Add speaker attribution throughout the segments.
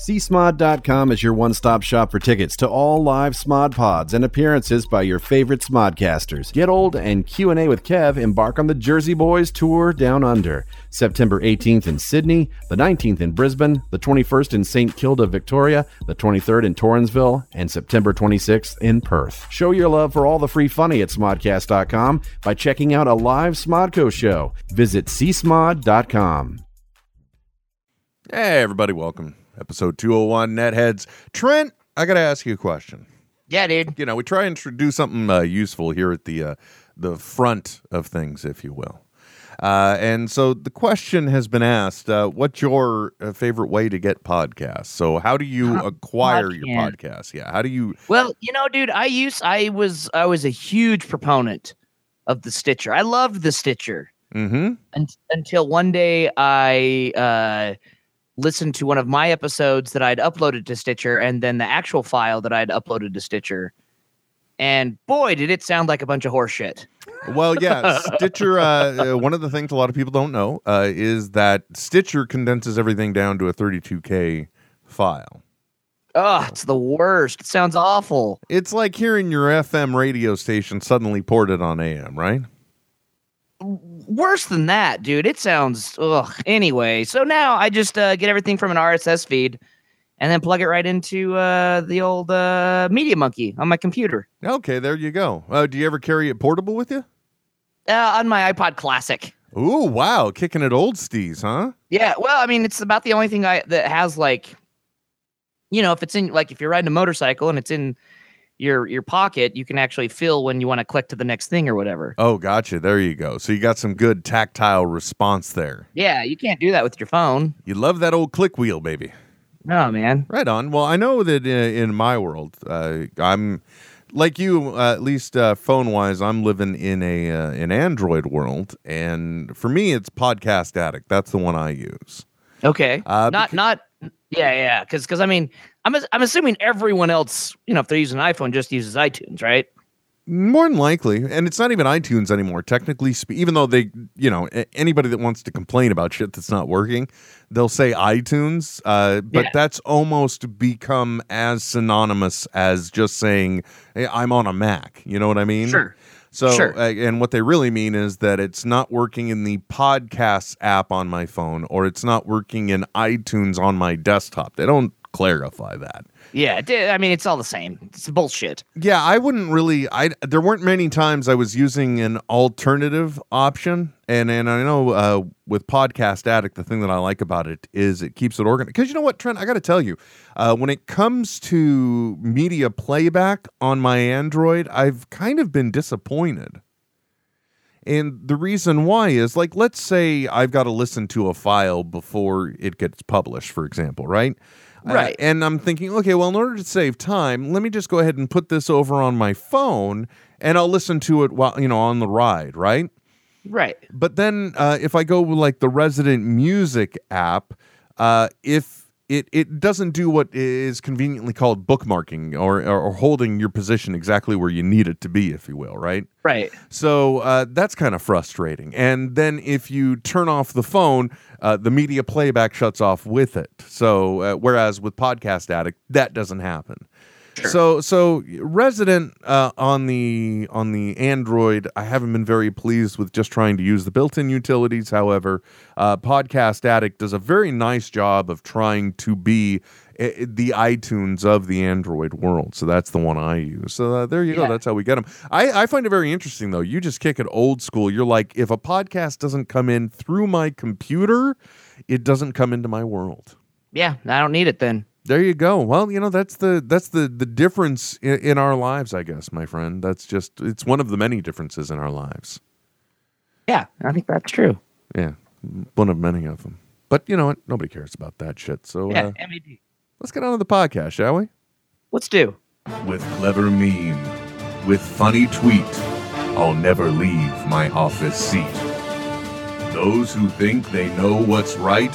Speaker 1: CSMOD.com is your one stop shop for tickets to all live Smod pods and appearances by your favorite Smodcasters. Get old and Q&A with Kev embark on the Jersey Boys Tour Down Under. September 18th in Sydney, the 19th in Brisbane, the 21st in St. Kilda, Victoria, the 23rd in Torrensville, and September 26th in Perth. Show your love for all the free funny at Smodcast.com by checking out a live Smodco show. Visit csmod.com.
Speaker 2: Hey, everybody, welcome. Episode 201 Netheads. Trent, I got to ask you a question.
Speaker 3: Yeah, dude.
Speaker 2: You know, we try and tr- do something uh, useful here at the uh, the front of things, if you will. Uh, and so the question has been asked: uh, What's your uh, favorite way to get podcasts? So, how do you acquire your
Speaker 3: podcast.
Speaker 2: podcast? Yeah, how do you?
Speaker 3: Well, you know, dude, I used I was I was a huge proponent of the Stitcher. I loved the Stitcher
Speaker 2: Mm-hmm.
Speaker 3: un- until one day I uh listened to one of my episodes that I'd uploaded to Stitcher and then the actual file that I'd uploaded to Stitcher. And boy, did it sound like a bunch of horse shit.
Speaker 2: Well, yeah, Stitcher. Uh, uh, one of the things a lot of people don't know uh, is that Stitcher condenses everything down to a 32k file.
Speaker 3: Oh, it's the worst. It sounds awful.
Speaker 2: It's like hearing your FM radio station suddenly ported on AM, right?
Speaker 3: Worse than that, dude. It sounds ugh. Anyway, so now I just uh, get everything from an RSS feed and then plug it right into uh, the old uh, Media Monkey on my computer.
Speaker 2: Okay, there you go. Uh, do you ever carry it portable with you?
Speaker 3: Uh, on my iPod Classic.
Speaker 2: Ooh, wow, kicking it old steez, huh?
Speaker 3: Yeah, well, I mean, it's about the only thing I that has like, you know, if it's in like if you're riding a motorcycle and it's in your your pocket, you can actually feel when you want to click to the next thing or whatever.
Speaker 2: Oh, gotcha. There you go. So you got some good tactile response there.
Speaker 3: Yeah, you can't do that with your phone.
Speaker 2: You love that old click wheel, baby.
Speaker 3: No, man.
Speaker 2: Right on. Well, I know that uh, in my world, uh, I'm like you, uh, at least uh, phone wise. I'm living in a uh, an Android world, and for me, it's Podcast Addict. That's the one I use.
Speaker 3: Okay.
Speaker 2: Uh,
Speaker 3: not
Speaker 2: becau-
Speaker 3: not yeah yeah because because I mean I'm I'm assuming everyone else you know if they're using an iPhone just uses iTunes right
Speaker 2: More than likely, and it's not even iTunes anymore. Technically, spe- even though they, you know, anybody that wants to complain about shit that's not working, they'll say iTunes. Uh, but
Speaker 3: Yeah.
Speaker 2: that's almost become as synonymous as just saying hey, I'm on a Mac. You know what I mean?
Speaker 3: Sure.
Speaker 2: So,
Speaker 3: Sure.
Speaker 2: uh, and what they really mean is that it's not working in the podcasts app on my phone, or it's not working in iTunes on my desktop. They don't clarify that.
Speaker 3: yeah I mean it's all the same it's bullshit
Speaker 2: Yeah, I wouldn't really. I there weren't many times I was using an alternative option, and and I know uh, with Podcast Addict, the thing that I like about it is it keeps it organized. Because you know what, Trent, I got to tell you, uh, when it comes to media playback on my Android, I've kind of been disappointed. And the reason why is like, let's say I've got to listen to a file before it gets published, for example, right?
Speaker 3: Right.
Speaker 2: and I'm thinking, okay, well, in order to save time, let me just go ahead and put this over on my phone and I'll listen to it while, you know, on the ride, right?
Speaker 3: right
Speaker 2: But then uh, if I go with like the Resident Music app, uh, if it, it doesn't do what is conveniently called bookmarking or, or, holding your position exactly where you need it to be, if you will, right?
Speaker 3: right
Speaker 2: So uh, that's kind of frustrating. And then if you turn off the phone, uh, the media playback shuts off with it. So uh, whereas with Podcast Addict, that doesn't happen. So so Resident uh, on the on the Android, I haven't been very pleased with just trying to use the built-in utilities. However, uh, Podcast Addict does a very nice job of trying to be uh, the iTunes of the Android world. So that's the one I use. So uh, there you go. That's how we get them. I, I find it very interesting though. You just kick it old school. You're like, if a podcast doesn't come in through my computer, it doesn't come into my world.
Speaker 3: yeah I don't need it then
Speaker 2: There you go. Well, you know that's the that's the the difference in, in our lives, I guess, my friend. That's just it's one of the many differences in our lives.
Speaker 3: yeah I think that's true
Speaker 2: Yeah, one of many of them. But you know what? Nobody cares about that shit. So
Speaker 3: yeah
Speaker 2: uh,
Speaker 3: MVP
Speaker 2: let's get on to the podcast, shall we?
Speaker 3: let's do
Speaker 4: With clever meme, with funny tweet, I'll never leave my office seat. Those who think they know what's right,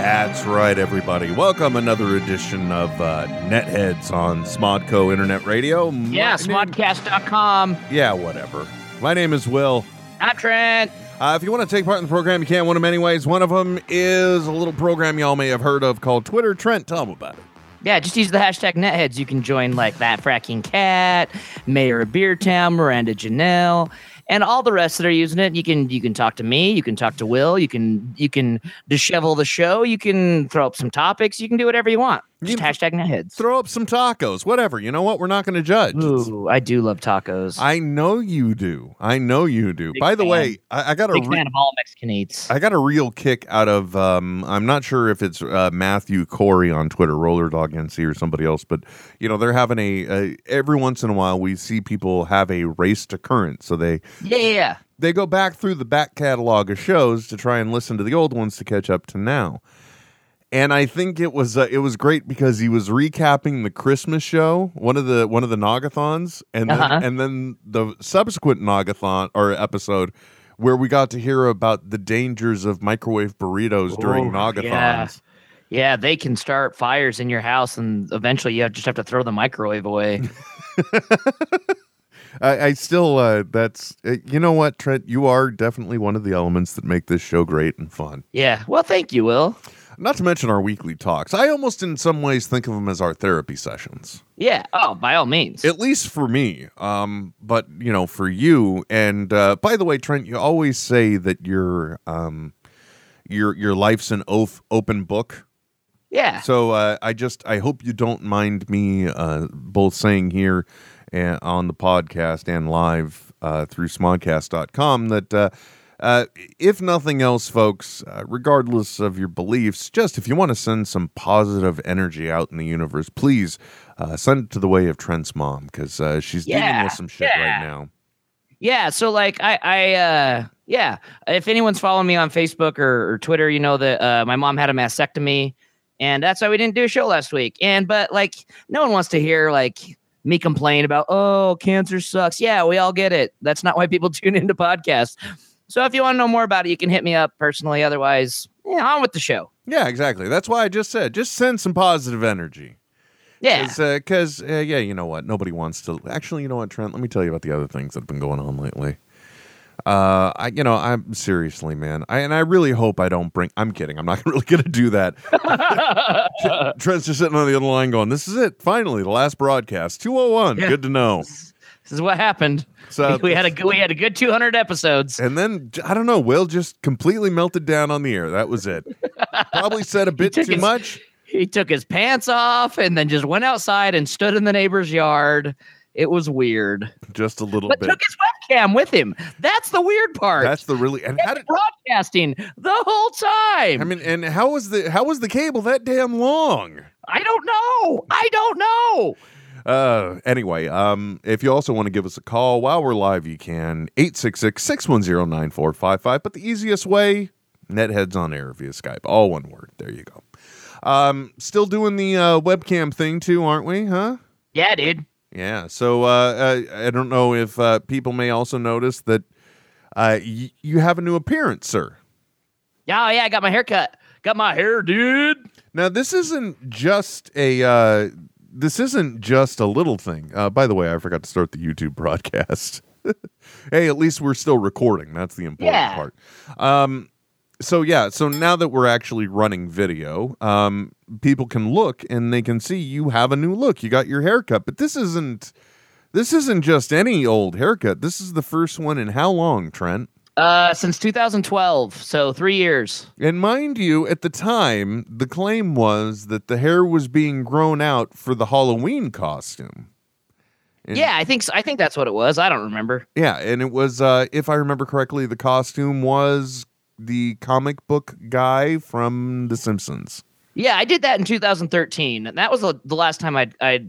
Speaker 2: That's right, everybody. Welcome another edition of uh, Netheads on Smodco Internet Radio.
Speaker 3: Yeah,
Speaker 2: My name-
Speaker 3: smodcast.com.
Speaker 2: Yeah, whatever. My name is Will.
Speaker 3: I'm Trent.
Speaker 2: Uh, if you want to take part in the program, you can. One of many ways. One of them is a little program y'all may have heard of called Twitter. Trent, tell them about it.
Speaker 3: Yeah, just use the hashtag netheads. You can join like that fracking cat, Mayor of Beertown, Miranda Janelle, and all the rest that are using it. You can you can talk to me, you can talk to Will, you can you can dishevel the show, you can throw up some topics, you can do whatever you want. Just
Speaker 2: You-
Speaker 3: hashtag netheads.
Speaker 2: Throw up some tacos, whatever. You know what? We're not going to judge.
Speaker 3: Ooh, I do love tacos.
Speaker 2: I know you do. I know you do.
Speaker 3: Big
Speaker 2: By the
Speaker 3: fan.
Speaker 2: way, I, I got a
Speaker 3: Big
Speaker 2: re-
Speaker 3: fan of all Mexican eats.
Speaker 2: I got a real kick out of. Um, I'm not sure if it's uh, Matthew Corey on Twitter, Roller Dog NC, or somebody else, but you know they're having a. Uh, every once in a while, we see people have a race to current, so they
Speaker 3: Yeah, yeah, yeah.
Speaker 2: they go back through the back catalog of shows to try and listen to the old ones to catch up to now. And I think it was uh, it was great because he was recapping the Christmas show, one of the one of the Nagathons, and then
Speaker 3: Uh-huh.
Speaker 2: and then the subsequent Nagathon or episode where we got to hear about the dangers of microwave burritos during
Speaker 3: Oh,
Speaker 2: Nagathons.
Speaker 3: yeah. Yeah, they can start fires in your house, and eventually you just have to throw the microwave away.
Speaker 2: I, I still uh, that's uh, you know what Trent, you are definitely one of the elements that make this show great and fun.
Speaker 3: yeah. Well, thank you, Will.
Speaker 2: Not to mention our weekly talks. I almost, in some ways, think of them as our therapy sessions.
Speaker 3: Yeah. Oh, by all means.
Speaker 2: At least for me. Um, but you know, for you. And uh, by the way, Trent, you always say that your um, your your life's an oath, open book.
Speaker 3: yeah.
Speaker 2: So uh, I just I hope you don't mind me uh, both saying here and on the podcast and live uh, through smodcast.com that uh, if nothing else, folks, uh, regardless of your beliefs, just if you want to send some positive energy out in the universe, please uh, send it to the way of Trent's mom because uh, she's dealing with some shit
Speaker 3: yeah.
Speaker 2: right now.
Speaker 3: Yeah. So, like, I, I, uh, yeah. If anyone's following me on Facebook or, or Twitter, you know that uh, my mom had a mastectomy, and that's why we didn't do a show last week. And but like, no one wants to hear like me complain about oh cancer sucks. Yeah, we all get it. That's not why people tune into podcasts. So if you want to know more about it, you can hit me up personally. Otherwise, yeah, on with the show.
Speaker 2: Yeah, exactly. That's why I just said just send some positive energy.
Speaker 3: Yeah.
Speaker 2: Because, uh, yeah, you know what? Nobody wants to. Actually, you know what, Trent? Let me tell you about the other things that have been going on lately. Uh, I, you know, I'm seriously, man. I and I really hope I don't bring. I'm kidding. I'm not really gonna do that. Trent's just sitting on the other line, going, "This is it. Finally, the last broadcast. 201.
Speaker 3: Yeah.
Speaker 2: Good to know."
Speaker 3: This is what happened.
Speaker 2: So
Speaker 3: we had a good, we had a good 200 episodes.
Speaker 2: and then I don't know. Will just completely melted down on the air. That was it. Probably said a bit too
Speaker 3: his-
Speaker 2: much.
Speaker 3: He took his pants off and then just went outside and stood in the neighbor's yard. It was weird.
Speaker 2: Just a little
Speaker 3: But
Speaker 2: bit.
Speaker 3: took his webcam with him. That's the weird part.
Speaker 2: That's the really. And how did?
Speaker 3: broadcasting the whole time.
Speaker 2: I mean, and how was the how was the cable that damn long?
Speaker 3: I don't know. I don't know.
Speaker 2: Uh, anyway, um, if you also want to give us a call while we're live, you can 866-610-9455. But the easiest way, Netheads on air via Skype. All one word. There you go. Um, still doing the uh, webcam thing too, aren't we? Huh?
Speaker 3: Yeah, dude.
Speaker 2: Yeah. So uh, uh, I don't know if uh, people may also notice that uh, y- you have a new appearance, sir.
Speaker 3: Yeah, oh, yeah. I got my hair cut. Got my hair, dude.
Speaker 2: Now this isn't just a uh, this isn't just a little thing. Uh, by the way, I forgot to start the YouTube broadcast. hey, at least we're still recording. That's the important
Speaker 3: Yeah.
Speaker 2: part. Um, so yeah, so now that we're actually running video, um, people can look and they can see you have a new look. You got your haircut, but this isn't this isn't just any old haircut. This is the first one in how long, Trent?
Speaker 3: Uh, since 2012, so three years.
Speaker 2: And mind you, at the time, the claim was that the hair was being grown out for the Halloween costume. And-
Speaker 3: Yeah, I think so. I think that's what it was. I don't remember.
Speaker 2: Yeah, and it was uh if I remember correctly, the costume was the comic book guy from The Simpsons.
Speaker 3: Yeah, I did that in 2013. And that was the, the last time I I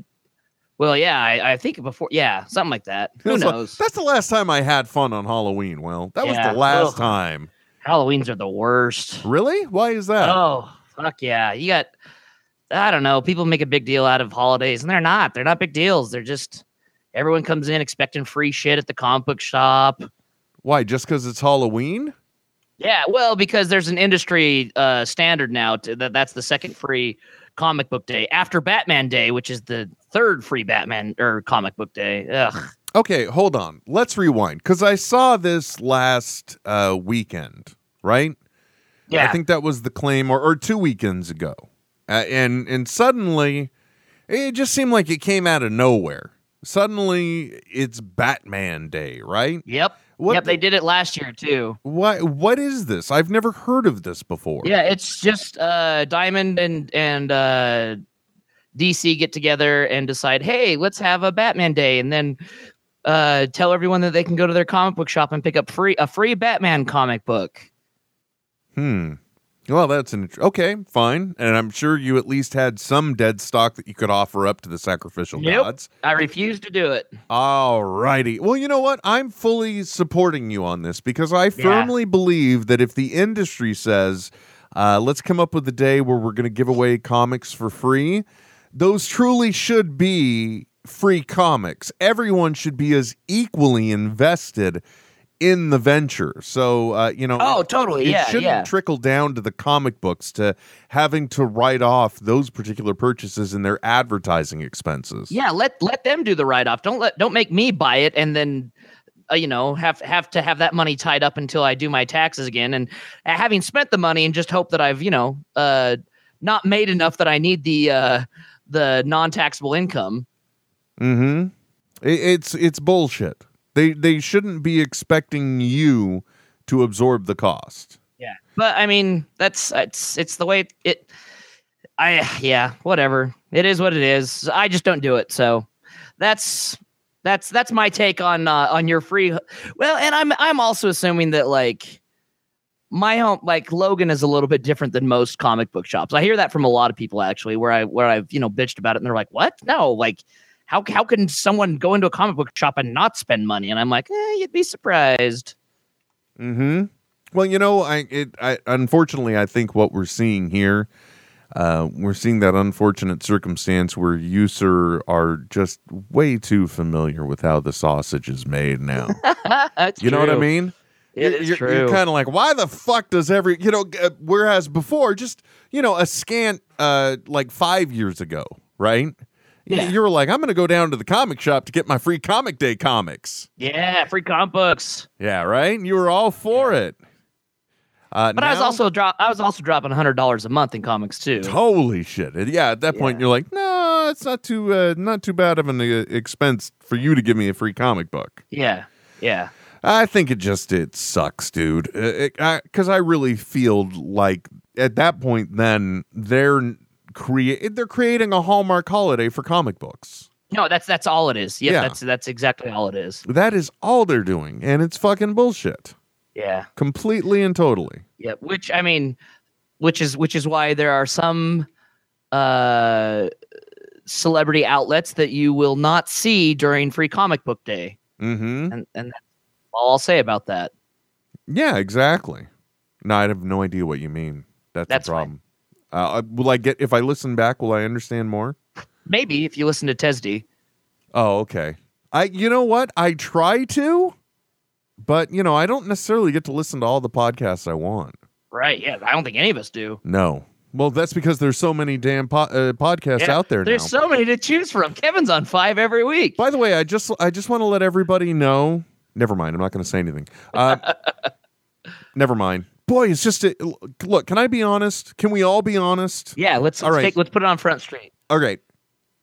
Speaker 3: well, yeah, I, I think before yeah, something like that. Who
Speaker 2: That's the-
Speaker 3: knows?
Speaker 2: That's the last time I had fun on Halloween. Well, that was the last
Speaker 3: ugh.
Speaker 2: time.
Speaker 3: Halloweens are the worst.
Speaker 2: Really? Why is that?
Speaker 3: Oh, fuck yeah. You got I don't know, people make a big deal out of holidays and they're not. They're not big deals. They're just everyone comes in expecting free shit at the comic book shop.
Speaker 2: Why? Just because it's Halloween?
Speaker 3: Yeah, well, because there's an industry uh, standard now to, that that's the second free comic book day after Batman Day, which is the third free Batman or comic book day. Ugh.
Speaker 2: Okay, hold on. Let's rewind because I saw this last uh, weekend, right?
Speaker 3: Yeah,
Speaker 2: I think that was the claim, or, or two weekends ago, uh, and and suddenly it just seemed like it came out of nowhere. Suddenly, it's Batman Day, right?
Speaker 3: Yep.
Speaker 2: What
Speaker 3: yep,
Speaker 2: the-
Speaker 3: they did it last year too.
Speaker 2: What What is this? I've never heard of this before.
Speaker 3: Yeah, it's just uh, Diamond and and uh, DC get together and decide, hey, let's have a Batman Day, and then uh, tell everyone that they can go to their comic book shop and pick up free a free Batman comic book.
Speaker 2: Hmm. Well, that's an okay, fine, and I'm sure you at least had some dead stock that you could offer up to the sacrificial
Speaker 3: Nope.
Speaker 2: gods.
Speaker 3: I refuse to do it.
Speaker 2: All righty. Well, you know what? I'm fully supporting you on this because I firmly believe that if the industry says, uh, let's come up with a day where we're going to give away comics for free, those truly should be free comics. Everyone should be as equally invested in the venture. So, uh, you know.
Speaker 3: Oh, totally.
Speaker 2: It
Speaker 3: Yeah,
Speaker 2: shouldn't
Speaker 3: yeah.
Speaker 2: trickle down to the comic books to having to write off those particular purchases and their advertising expenses.
Speaker 3: Yeah, let let them do the write off. Don't let don't make me buy it and then uh, you know have have to have that money tied up until I do my taxes again and uh, having spent the money and just hope that I've, you know, uh not made enough that I need the uh the non-taxable income.
Speaker 2: Mm-hmm. It, it's it's bullshit. They they shouldn't be expecting you to absorb the cost.
Speaker 3: Yeah. But I mean, that's it's it's the way it I yeah, whatever. It is what it is. I just don't do it. So that's that's that's my take on uh, on your free Well, and I'm I'm also assuming that like my home like Logan is a little bit different than most comic book shops. I hear that from a lot of people actually where I where I've, you know, bitched about it and they're like, "What? No, like how how can someone go into a comic book shop and not spend money?" And I'm like, eh, "You'd be surprised."
Speaker 2: Mm-hmm. Well, you know, I it I unfortunately I think what we're seeing here, uh, we're seeing that unfortunate circumstance where you sir are just way too familiar with how the sausage is made now.
Speaker 3: That's
Speaker 2: you know what I mean?
Speaker 3: It
Speaker 2: you're,
Speaker 3: is true.
Speaker 2: You're kind of like, why the fuck does every you know? Uh, whereas before, just you know, a scant uh like five years ago, right?
Speaker 3: Yeah.
Speaker 2: You were like, I'm going to go down to the comic shop to get my free comic day comics.
Speaker 3: Yeah, free comic books.
Speaker 2: Yeah, right. You were all for it. Uh,
Speaker 3: But I was also drop. I was also dropping hundred dollars a month in comics too.
Speaker 2: Holy shit! Yeah, at that point
Speaker 3: Yeah.
Speaker 2: you're like, no, it's not too uh, not too bad of an uh, expense for you to give me a free comic book.
Speaker 3: Yeah, yeah,
Speaker 2: I think it just it sucks, dude. Because I, really feel like at that point, then they're create they're creating a Hallmark holiday for comic books.
Speaker 3: no, that's that's all it is. Yeah,
Speaker 2: Yeah.
Speaker 3: that's that's exactly all it is.
Speaker 2: That is all they're doing, and it's fucking bullshit,
Speaker 3: Yeah,
Speaker 2: completely and totally.
Speaker 3: yeah. Which I mean, which is which is why there are some uh celebrity outlets that you will not see during Free Comic Book Day,
Speaker 2: Mm-hmm.
Speaker 3: and and that's all I'll say about that.
Speaker 2: Yeah, exactly. No, I have no idea what you mean. That's,
Speaker 3: That's
Speaker 2: the problem. Uh, will I get if I listen back? Will I understand more?
Speaker 3: Maybe if you listen to Tesdy.
Speaker 2: Oh, okay. I you know what? I try to, but you know, I don't necessarily get to listen to all the podcasts I want.
Speaker 3: Right. Yeah. I don't think any of us do.
Speaker 2: No. Well, that's because there's so many damn po- uh, podcasts
Speaker 3: Yeah,
Speaker 2: out there
Speaker 3: There's
Speaker 2: now.
Speaker 3: so many to choose from. Kevin's on five every week.
Speaker 2: By the way, I just I just want to let everybody know. Never mind. I'm not going to say anything. Uh, never mind. Boy, it's just a, look. Can I be honest? Can we all be honest?
Speaker 3: Yeah. Let's
Speaker 2: All
Speaker 3: let's
Speaker 2: right.
Speaker 3: take let's put it on Front Street.
Speaker 2: Okay.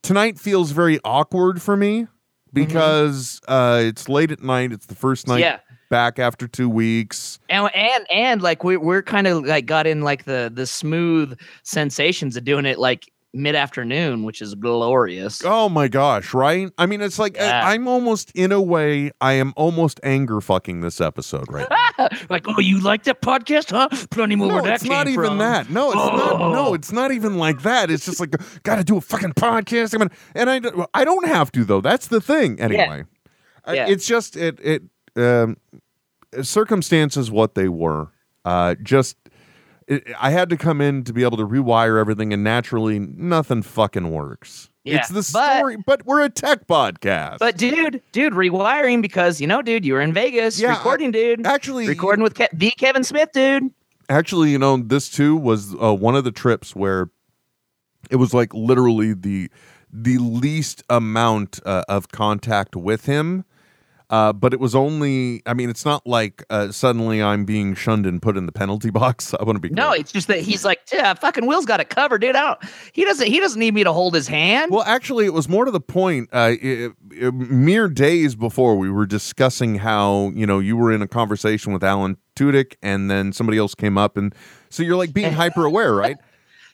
Speaker 2: Tonight feels very awkward for me because uh, it's late at night. It's the first night
Speaker 3: Yeah.
Speaker 2: back after two weeks.
Speaker 3: And and and like we we're kind of like got in like the the smooth sensations of doing it like mid afternoon, which is glorious.
Speaker 2: Oh my gosh, right? I mean, it's like
Speaker 3: Yeah.
Speaker 2: I, am almost in a way, I am almost anger fucking this episode right now.
Speaker 3: like, oh, you like that podcast, huh? Plenty more
Speaker 2: no,
Speaker 3: where that
Speaker 2: it's not even
Speaker 3: from.
Speaker 2: that. No, it's not. No,
Speaker 3: Oh.
Speaker 2: it's not even like that. It's just like got to do a fucking podcast. I mean, and I don't- I don't have to though. That's the thing. Anyway, I-
Speaker 3: Yeah.
Speaker 2: it's just it it um, circumstances what they were. Uh, just it, I had to come in to be able to rewire everything, and naturally, nothing fucking works.
Speaker 3: Yeah,
Speaker 2: it's the
Speaker 3: but-
Speaker 2: story, but we're a tech podcast.
Speaker 3: But dude, dude, rewiring because you know, dude, you were in Vegas
Speaker 2: Yeah,
Speaker 3: recording, dude.
Speaker 2: actually,
Speaker 3: recording with Ke- the Kevin Smith, dude.
Speaker 2: actually, you know, this too was uh, one of the trips where it was like literally the the least amount uh, of contact with him. Uh, but it was only, I mean, it's not like uh, suddenly I'm being shunned and put in the penalty box. I want to be
Speaker 3: No,
Speaker 2: clear.
Speaker 3: it's just that he's like, yeah, fucking Will's got it covered, dude. I don't, he doesn't. He doesn't need me to hold his hand.
Speaker 2: Well, actually, it was more to the point. Uh, i- i- mere days before, we were discussing how you know you were in a conversation with Alan Tudyk, and then somebody else came up, and so you're like being hyper aware, right?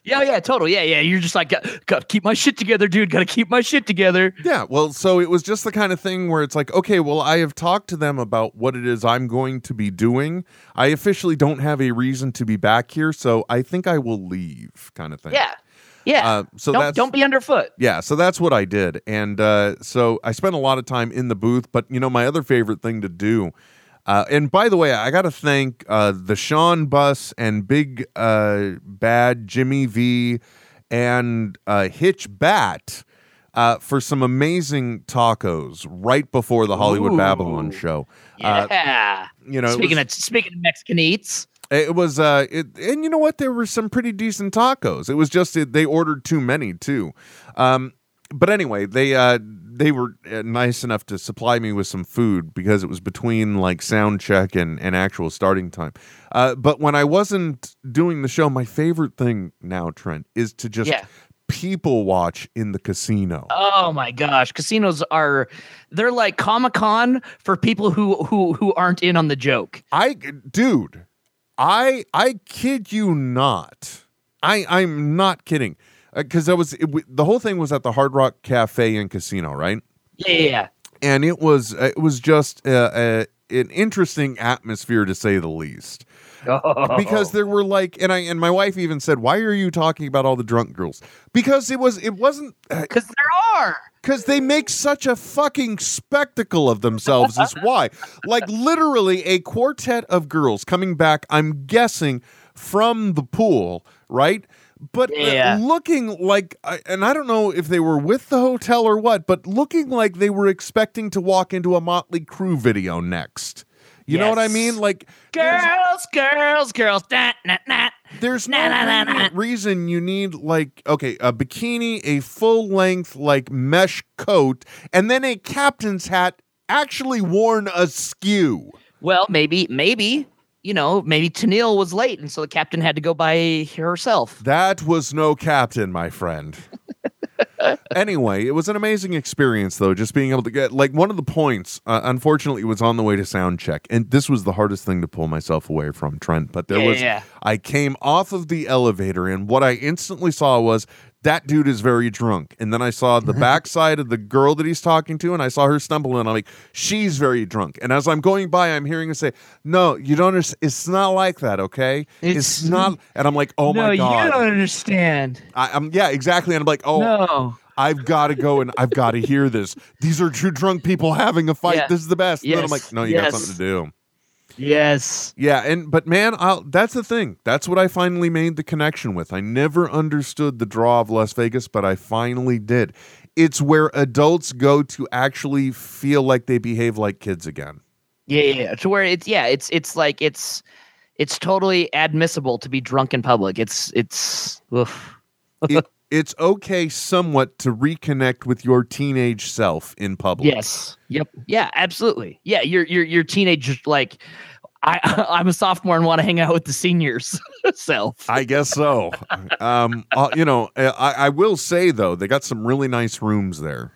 Speaker 3: Yeah, yeah, total. Yeah, yeah. You're just like, got, got to keep my shit together, dude. Got to keep my shit together.
Speaker 2: Yeah, well, so it was just the kind of thing where it's like, okay, well, I have talked to them about what it is I'm going to be doing. I officially don't have a reason to be back here, so I think I will leave, kind of thing.
Speaker 3: Yeah, yeah.
Speaker 2: Uh, so
Speaker 3: don't
Speaker 2: that's
Speaker 3: don't be underfoot.
Speaker 2: yeah, so that's what I did, and uh, so I spent a lot of time in the booth. But you know, my other favorite thing to do. Uh, and by the way, I got to thank uh, the Sean Bus and Big uh, Bad Jimmy V and uh, Hitch Bat uh, for some amazing tacos right before the Hollywood Babylon show. Uh,
Speaker 3: Yeah.
Speaker 2: you know,
Speaker 3: speaking
Speaker 2: was-
Speaker 3: of speaking of Mexican eats,
Speaker 2: it was uh it, and you know what there were some pretty decent tacos. It was just it, they ordered too many too. Um but anyway, they uh they were uh, nice enough to supply me with some food because it was between like sound check and and actual starting time. Uh but when I wasn't doing the show, my favorite thing now Trent is to just
Speaker 3: Yeah.
Speaker 2: people watch in the casino.
Speaker 3: oh my gosh, casinos are they're like Comic Con for people who who who aren't in on the joke.
Speaker 2: I dude, I I kid you not. I I'm not kidding. Because that was it, the whole thing was at the Hard Rock Cafe and Casino, right?
Speaker 3: Yeah, yeah.
Speaker 2: And it was it was just uh, uh, an interesting atmosphere to say the least.
Speaker 3: Oh.
Speaker 2: Because there were like, and I and my wife even said, "Why are you talking about all the drunk girls?" Because it was it wasn't
Speaker 3: because there are.
Speaker 2: because they make such a fucking spectacle of themselves is why like literally a quartet of girls coming back i'm guessing from the pool right but uh,
Speaker 3: Yeah.
Speaker 2: looking like and i don't know if they were with the hotel or what but looking like they were expecting to walk into a Mötley Crüe video next you know what i mean like
Speaker 3: Girls, girls, girls. Nah, nah, nah.
Speaker 2: there's no
Speaker 3: nah, nah,
Speaker 2: really
Speaker 3: nah.
Speaker 2: reason you need like okay a bikini, a full length like mesh coat, and then a captain's hat actually worn askew.
Speaker 3: Well, maybe, maybe you know, maybe Tennille was late, and so the captain had to go by herself.
Speaker 2: That was no captain, my friend. anyway, it was an amazing experience, though, just being able to get like one of the points. Uh, unfortunately, was on the way to sound check, and this was the hardest thing to pull myself away from, Trent. But there
Speaker 3: Yeah,
Speaker 2: was,
Speaker 3: yeah.
Speaker 2: I came off of the elevator, and what I instantly saw was that dude is very drunk. And then I saw the mm-hmm. backside of the girl that he's talking to, and I saw her stumble, and I'm like, she's very drunk. And as I'm going by, I'm hearing her say, "No, you don't understand. It's not like that, okay? It's,
Speaker 3: It's-
Speaker 2: not." And I'm like, "Oh my god."
Speaker 3: You don't understand.
Speaker 2: I, I'm yeah, exactly. And I'm like, oh,
Speaker 3: No.
Speaker 2: I've got to go and I've got to hear this. These are two drunk people having a fight.
Speaker 3: Yeah.
Speaker 2: This is the best. And then I'm like, no, you
Speaker 3: Yes.
Speaker 2: got something to do.
Speaker 3: Yes.
Speaker 2: Yeah, and but man, I'll, that's the thing. That's what I finally made the connection with. I never understood the draw of Las Vegas, but I finally did. It's where adults go to actually feel like they behave like kids again.
Speaker 3: Yeah, yeah, yeah. To where it's yeah, it's it's like it's it's totally admissible to be drunk in public. It's it's oof.
Speaker 2: It, it's okay somewhat to reconnect with your teenage self in public.
Speaker 3: Yes. Yep. Yeah, absolutely. Yeah, you're you're you're teenage like I I'm a sophomore and want to hang out with the seniors self.
Speaker 2: I guess so. um, uh, you know, I, I will say though, they got some really nice rooms there.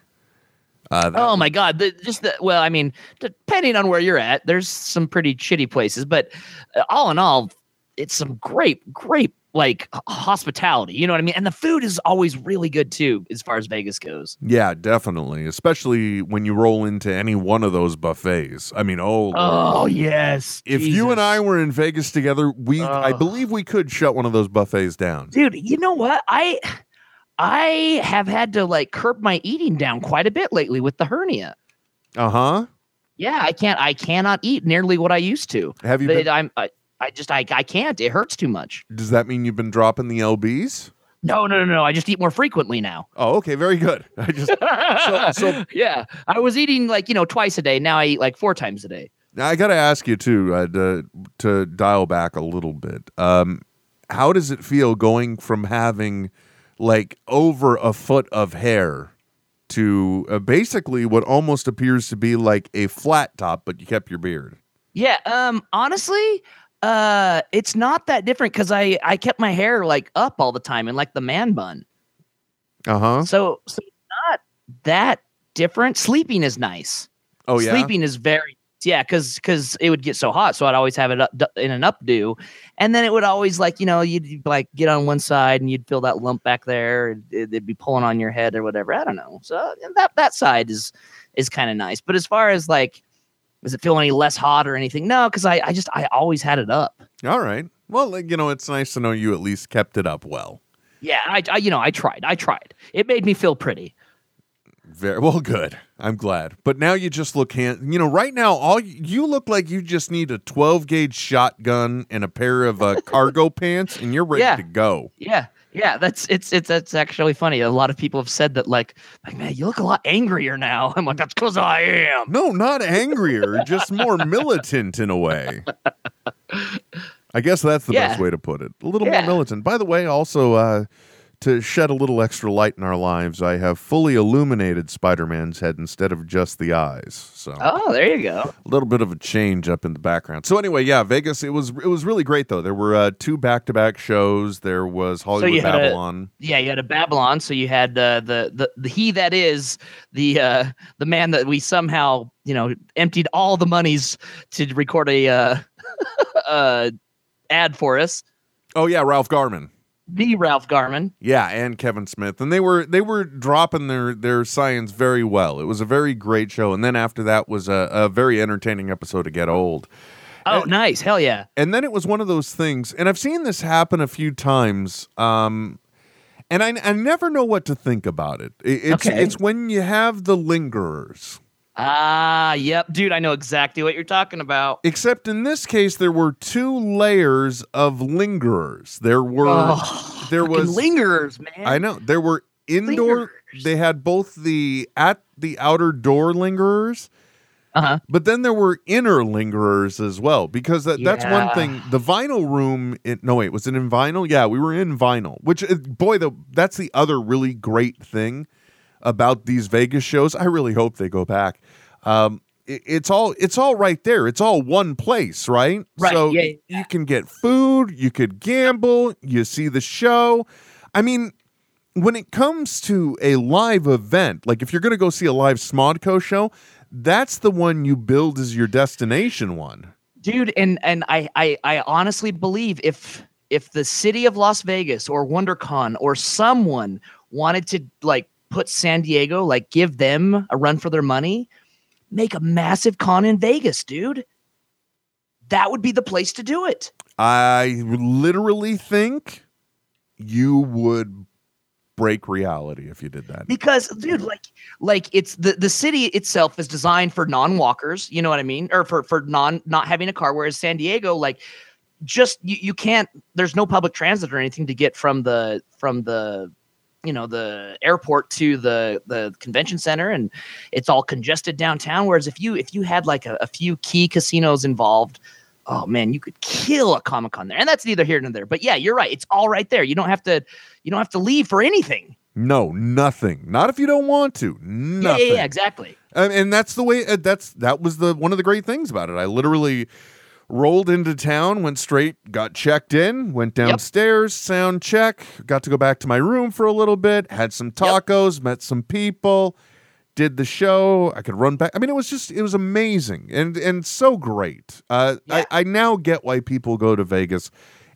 Speaker 2: Uh,
Speaker 3: Oh my god, the, just the well, I mean, depending on where you're at, there's some pretty shitty places, but uh, all in all, it's some great great like hospitality. You know what I mean? And the food is always really good too, as far as Vegas goes.
Speaker 2: Yeah, definitely. Especially when you roll into any one of those buffets. I mean, oh,
Speaker 3: Oh yes.
Speaker 2: if you and I were in Vegas together, we I believe we could shut one of those buffets down.
Speaker 3: dude, you know what? I I have had to like curb my eating down quite a bit lately with the hernia.
Speaker 2: Uh huh.
Speaker 3: Yeah, I can't. I cannot eat nearly what I used to.
Speaker 2: Have you? Been,
Speaker 3: I'm. I, I just. I. I can't. It hurts too much.
Speaker 2: does that mean you've been dropping the lbs?
Speaker 3: No, no, no, no. I just eat more frequently now.
Speaker 2: Oh, okay, very good. I just so-
Speaker 3: yeah, I was eating like you know twice a day. Now I eat like four times a day.
Speaker 2: Now, I got to ask you too uh, to, to dial back a little bit. Um, how does it feel going from having like over a foot of hair to uh, basically what almost appears to be like a flat top, but you kept your beard?
Speaker 3: Yeah. Um. Honestly, uh, it's not that different because I I kept my hair like up all the time and like the man bun.
Speaker 2: Uh huh.
Speaker 3: So so it's not that different. Sleeping is nice.
Speaker 2: Oh yeah.
Speaker 3: Sleeping is very yeah, because because it would get so hot, so I'd always have it up, in an updo, and then it would always like you know you'd like get on one side and you'd feel that lump back there, and it, it'd be pulling on your head or whatever. I don't know. So that that side is is kind of nice, but as far as like, does it feel any less hot or anything? No, because I I just I always had it up.
Speaker 2: All right. Well, you know, it's nice to know you at least kept it up well.
Speaker 3: Yeah, I, I you know I tried I tried. It made me feel pretty.
Speaker 2: Very well, good. I'm glad. But now you just look hand. You know, right now, all you, look like you just need a 12 gauge shotgun and a pair of uh, cargo pants, and you're ready
Speaker 3: Yeah.
Speaker 2: to go.
Speaker 3: Yeah, yeah, that's it's it's that's actually funny. A lot of people have said that like, like man, you look a lot angrier now. I'm like, that's because I am.
Speaker 2: No, not angrier, just more militant in a way. I guess that's the best way to put it. A little
Speaker 3: Yeah.
Speaker 2: more militant. By the way, also uh, to shed a little extra light in our lives, I have fully illuminated Spider-Man's head instead of just the eyes. So
Speaker 3: Oh, there you go.
Speaker 2: a little bit of a change up in the background. So anyway, yeah, Vegas. It was it was really great though. There were uh, two back-to-back shows. There was Hollywood
Speaker 3: you had a-
Speaker 2: Babylon.
Speaker 3: Yeah, you had a Babylon, so you had uh, the the the he that is the uh, the man that we somehow you know emptied all the monies to record a uh, uh, ad for us.
Speaker 2: oh yeah, Ralph Garman.
Speaker 3: The Ralph Garman.
Speaker 2: Yeah, and Kevin Smith, and they were they were dropping their their science very well. It was a very great show, and then after that was a, a very entertaining episode of Get Old.
Speaker 3: Oh, nice. Hell yeah.
Speaker 2: And then it was one of those things, and I've seen this happen a few times. Um, and I, I never know what to think about it. It- It's
Speaker 3: Okay.
Speaker 2: it's when you have the lingerers.
Speaker 3: Ah, yep, dude. I know exactly what you're talking about.
Speaker 2: Except in this case, there were two layers of lingerers. There were
Speaker 3: Oh,
Speaker 2: there was
Speaker 3: lingerers, man.
Speaker 2: I know there were indoor.
Speaker 3: Lingerers.
Speaker 2: They had both the at the outer door lingerers,
Speaker 3: Uh-huh.
Speaker 2: but then there were inner lingerers as well. Because that, that's one thing. The vinyl room. It, no wait, was it in vinyl? Yeah, we were in vinyl. Which uh, boy, the that's the other really great thing about these Vegas shows. I really hope they go back. Um, it- it's all it's all right there. It's all one place, right?
Speaker 3: Right,
Speaker 2: So
Speaker 3: yeah,
Speaker 2: you can get food, you could gamble, you see the show. I mean, when it comes to a live event, like if you're going to go see a live Smodco show, that's the one you build as your destination one.
Speaker 3: dude and and I, I i honestly believe if if the city of las vegas or wondercon or someone wanted to like put san diego like give them a run for their money make a massive con in vegas dude. That would be the place to do it.
Speaker 2: I literally think you would break reality if you did that.
Speaker 3: because dude like like it's the the city itself is designed for non-walkers you know what i mean? Or for for non not having a car whereas san diego like just you, you can't there's no public transit or anything to get from the from the you know the airport to the the convention center and it's all congested downtown. Whereas if you if you had like a, a few key casinos involved oh man you could kill a comic-con there. And that's neither here nor there. But yeah you're right. It's all right there. You don't have to you don't have to leave for anything.
Speaker 2: No, nothing. Not if you don't want to.
Speaker 3: yeah, yeah, yeah exactly.
Speaker 2: And, and that's the way uh, that's that was the one of the great things about it. I literally rolled into town went straight got checked in went downstairs sound check got to go back to my room for a little bit had some tacos met some people did the show i could run back i mean it was just it was amazing and and so great uh
Speaker 3: Yeah.
Speaker 2: I, I now get why people go to vegas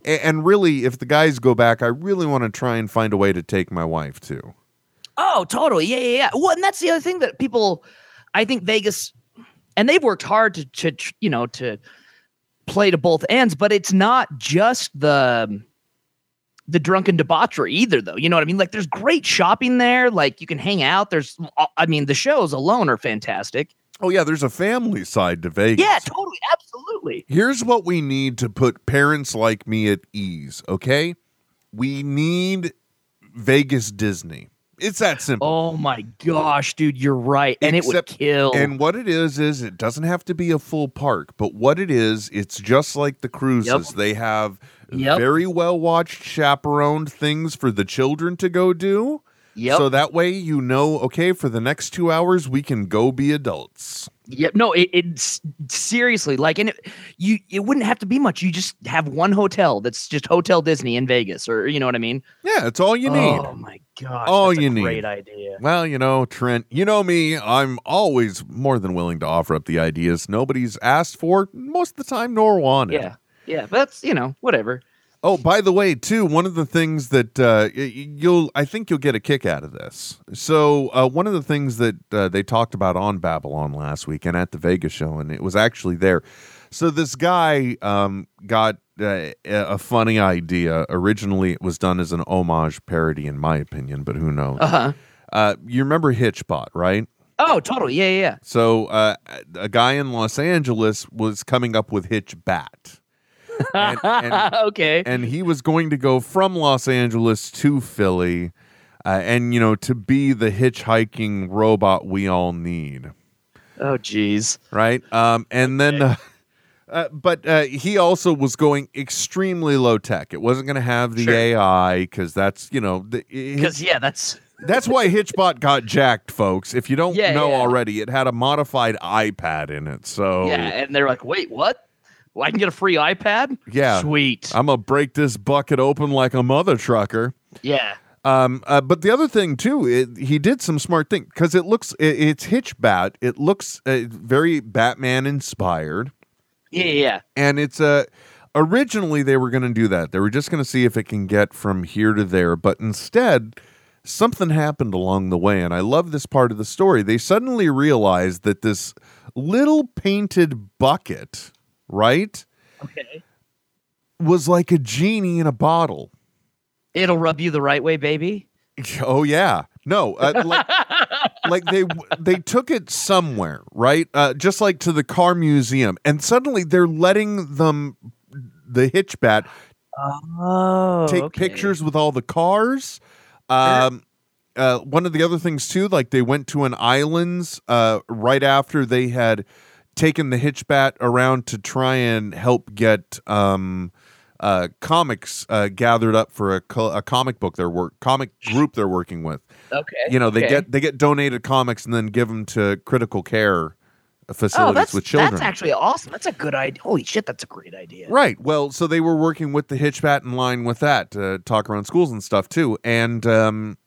Speaker 2: A- And really, if the guys go back, I really want to try and find a way to take my wife too.
Speaker 3: Oh, totally. Yeah, yeah, yeah. Well, and that's the other thing that people, I think Vegas, and they've worked hard to, to you know, to play to both ends, but it's not just the the drunken debauchery either, though. You know what I mean? Like, there's great shopping there. Like, you can hang out. There's, uh, I mean, the shows alone are fantastic.
Speaker 2: Oh yeah, there's a family side to Vegas.
Speaker 3: Yeah, totally, absolutely.
Speaker 2: Here's what we need to put parents like me at ease, okay? We need Vegas Disney. It's that simple.
Speaker 3: Oh my gosh, dude, you're right, and it would kill.
Speaker 2: And what it is is it doesn't have to be a full park, but what it is, it's just like the cruises. They have
Speaker 3: Yep.
Speaker 2: very well watched, chaperoned things for the children to go do.
Speaker 3: Yep.
Speaker 2: So that way you know, okay, for the next two hours we can go be adults.
Speaker 3: Yep. No, it, it's seriously like, and it, you, it wouldn't have to be much. You just have one hotel that's just Hotel Disney in Vegas, or you know what I mean?
Speaker 2: Yeah, it's all you need.
Speaker 3: Oh my gosh,
Speaker 2: All
Speaker 3: that's a
Speaker 2: you need.
Speaker 3: Great idea.
Speaker 2: Well, you know, Trent, you know me, I'm always more than willing to offer up the ideas nobody's asked for most of the time nor wanted.
Speaker 3: Yeah, yeah. But that's you know whatever.
Speaker 2: Oh, by the way, too, one of the things that uh, you'll, I think you'll get a kick out of this. So, uh, one of the things that uh, they talked about on Babylon last week and at the Vegas show, and it was actually there. So, this guy um, got uh, a funny idea. Originally, it was done as an homage parody, in my opinion, but who knows?
Speaker 3: Uh huh.
Speaker 2: Uh, you remember Hitchbot, right?
Speaker 3: Oh, totally. Yeah, yeah.
Speaker 2: So, uh, a guy in Los Angeles was coming up with Hitchbat. And- and-
Speaker 3: okay.
Speaker 2: and he was going to go from Los Angeles to Philly, uh, and you know to be the hitchhiking robot we all need,
Speaker 3: oh, geez.
Speaker 2: right? Um, and then, uh, uh, but uh, he also was going extremely low tech. It wasn't going to have the
Speaker 3: Sure.
Speaker 2: AI because that's you know
Speaker 3: Because yeah, that's
Speaker 2: that's why Hitchbot got jacked, folks. If you don't
Speaker 3: Yeah,
Speaker 2: know
Speaker 3: yeah.
Speaker 2: already, it had a modified iPad in it. So
Speaker 3: yeah, and they're like, wait, what? Well, I can get a free iPad?
Speaker 2: Yeah.
Speaker 3: Sweet.
Speaker 2: I'm gonna break this bucket open like a mother trucker.
Speaker 3: yeah.
Speaker 2: Um, uh, but the other thing too, it, he did some smart thing because it looks it, it's Hitchbat. It looks uh, very Batman inspired,
Speaker 3: Yeah, yeah.
Speaker 2: and it's uh, originally they were going to do that. They were just going to see if it can get from here to there, but instead something happened along the way, and I love this part of the story. They suddenly realized that this little painted bucket, right,
Speaker 3: Okay.
Speaker 2: was like a genie in a bottle.
Speaker 3: It'll rub you the right way, baby.
Speaker 2: Oh yeah, no, uh, like, like they they took it somewhere, right? Uh, just like to the car museum, and suddenly they're letting them the Hitchbat
Speaker 3: Oh.
Speaker 2: take
Speaker 3: okay.
Speaker 2: pictures with all the cars. Um, uh, one of the other things too, like they went to an islands uh, right after they had taken the Hitchbat around to try and help get um, uh, comics uh, gathered up for a, co- a comic book they're work comic group they're working with.
Speaker 3: Okay.
Speaker 2: You know, they
Speaker 3: okay.
Speaker 2: get they get donated comics and then give them to critical care facilities
Speaker 3: Oh,
Speaker 2: with children.
Speaker 3: that's actually awesome. That's a good idea. Holy shit, that's a great idea.
Speaker 2: Right. Well, so they were working with the Hitchbat in line with that to talk around schools and stuff too, and um,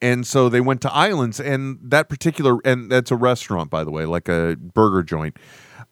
Speaker 2: and so they went to Islands, and that particular and that's a restaurant, by the way, like a burger joint.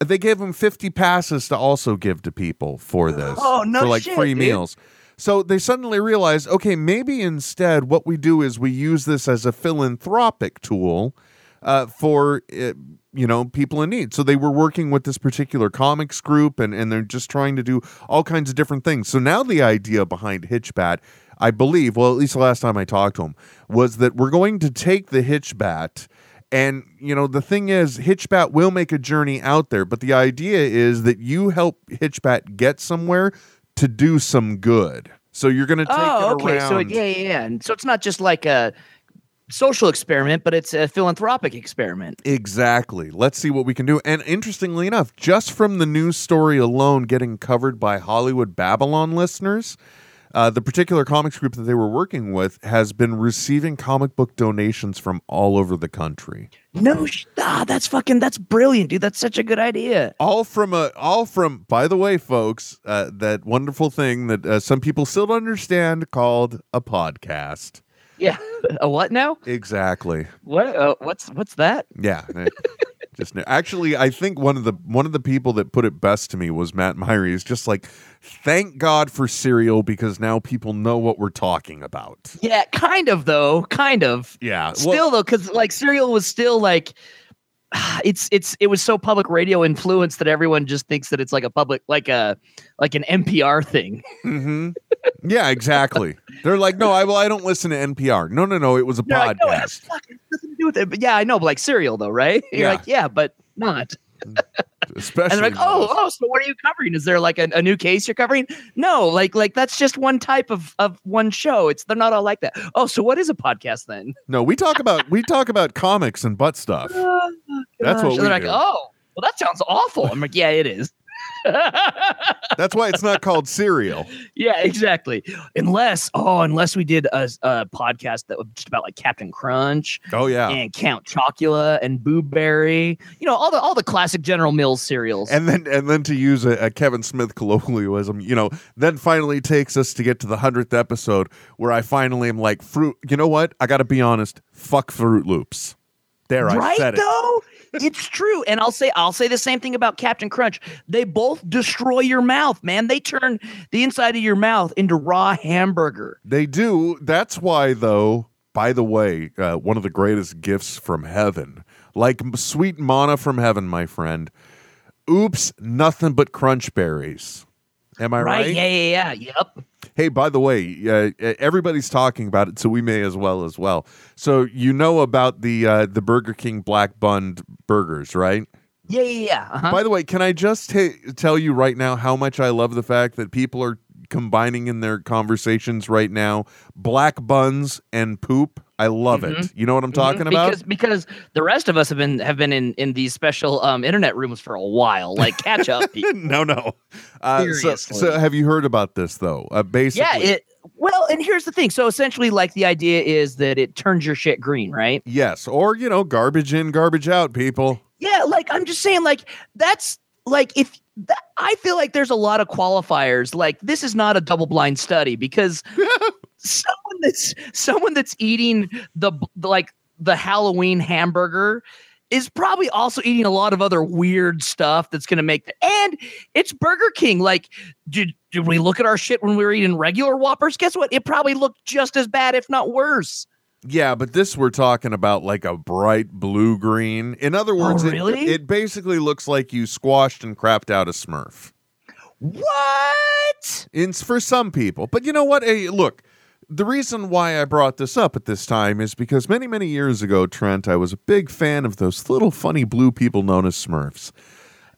Speaker 2: They gave them fifty passes to also give to people for this.
Speaker 3: Oh, no
Speaker 2: For like
Speaker 3: shit,
Speaker 2: free
Speaker 3: dude.
Speaker 2: meals. So they suddenly realized, okay, maybe instead what we do is we use this as a philanthropic tool uh, for uh, you know people in need. So they were working with this particular comics group, and and they're just trying to do all kinds of different things. So now the idea behind Hitchbat, I believe, well, at least the last time I talked to him, was that we're going to take the Hitchbat. And you know the thing is, Hitchbat will make a journey out there, but the idea is that you help Hitchbat get somewhere to do some good. So you're going to take
Speaker 3: Oh,
Speaker 2: it
Speaker 3: okay.
Speaker 2: around.
Speaker 3: So yeah, yeah, yeah. And so it's not just like a social experiment, but it's a philanthropic experiment.
Speaker 2: Exactly. Let's see what we can do. And interestingly enough, just from the news story alone getting covered by Hollywood Babylon listeners, uh, the particular comics group that they were working with has been receiving comic book donations from all over the country.
Speaker 3: No, sh- ah, that's fucking that's brilliant, dude. That's such a good idea.
Speaker 2: All from a, all from. By the way, folks, uh, that wonderful thing that uh, some people still don't understand called a podcast.
Speaker 3: Yeah. a what now?
Speaker 2: Exactly.
Speaker 3: What? Uh, what's what's that?
Speaker 2: Yeah. Just actually, I think one of the one of the people that put it best to me was Matt Myrie. Is just like, thank God for Serial because now people know what we're talking about.
Speaker 3: Yeah, kind of though, kind of.
Speaker 2: Yeah,
Speaker 3: Still though, because like Serial was still like it's it's it was so public radio influenced that everyone just thinks that it's like a public like a like an NPR thing.
Speaker 2: Mm-hmm. yeah, exactly. They're like, no, I well, I don't listen to NPR. No, no, no, it was a
Speaker 3: They're like, no,
Speaker 2: podcast.
Speaker 3: nothing to do with it. But yeah, I know, but like Serial though, right? You're
Speaker 2: Yeah.
Speaker 3: like, yeah, but not.
Speaker 2: Especially,
Speaker 3: And they're like, oh, oh, so what are you covering? Is there like a, a new case you're covering? No, like like that's just one type of of one show. It's they're not all like that. Oh, so what is a podcast then?
Speaker 2: no, we talk about we talk about comics and butt stuff.
Speaker 3: Oh,
Speaker 2: That's what we
Speaker 3: they're like, oh, well, that sounds awful. I'm like, yeah, it is.
Speaker 2: That's why it's not called cereal.
Speaker 3: yeah, exactly. Unless, oh, unless we did a, a podcast that was just about like Captain Crunch
Speaker 2: Oh yeah.
Speaker 3: and Count Chocula and Boo Berry, you know, all the all the classic General Mills cereals.
Speaker 2: and then and then to use a, a Kevin Smith colloquialism, you know, then finally takes us to get to the hundredth episode where I finally am like, fruit. You know what? I got to be honest. Fuck Froot Loops. There, I
Speaker 3: right
Speaker 2: said it.
Speaker 3: Right though it's true and i'll say i'll say the same thing about captain crunch they both destroy your mouth man they turn the inside of your mouth into raw hamburger
Speaker 2: They do. That's why, though. By the way, uh, one of the greatest gifts from heaven, like sweet manna from heaven, my friend. Oops, nothing but crunch berries. Am I right?
Speaker 3: yeah yeah yeah yep
Speaker 2: Hey, by the way, uh, everybody's talking about it, so we may as well as well. So you know about the uh, the Burger King black bun burgers, right?
Speaker 3: yeah yeah yeah uh-huh.
Speaker 2: By the way, can I just ta tell you right now how much I love the fact that people are combining in their conversations right now black buns and poop. I love it. You know what I'm talking
Speaker 3: Mhm,
Speaker 2: about?
Speaker 3: because because the rest of us have been have been in in these special um internet rooms for a while like catch up
Speaker 2: no, no. Uh, so, so have you heard about this though? Uh, basically,
Speaker 3: yeah it well and here's the thing so essentially like the idea is that it turns your shit green right
Speaker 2: yes, or you know, garbage in, garbage out, people.
Speaker 3: Yeah, like I'm just saying, like that's like if that, I feel like there's a lot of qualifiers. Like this is not a double blind study because someone that's someone that's eating the, like the Halloween hamburger is probably also eating a lot of other weird stuff that's going to make the and it's Burger King. Like, did did we look at our shit when we were eating regular Whoppers? Guess what? It probably looked just as bad, if not worse.
Speaker 2: Yeah, but this we're talking about like a bright blue green. In other words, it-
Speaker 3: Oh, really?
Speaker 2: it, basically looks like you squashed and crapped out a Smurf.
Speaker 3: What?
Speaker 2: It's for some people. But you know what? Hey, look, the reason why I brought this up at this time is because many, many years ago, Trent, I was a big fan of those little funny blue people known as Smurfs.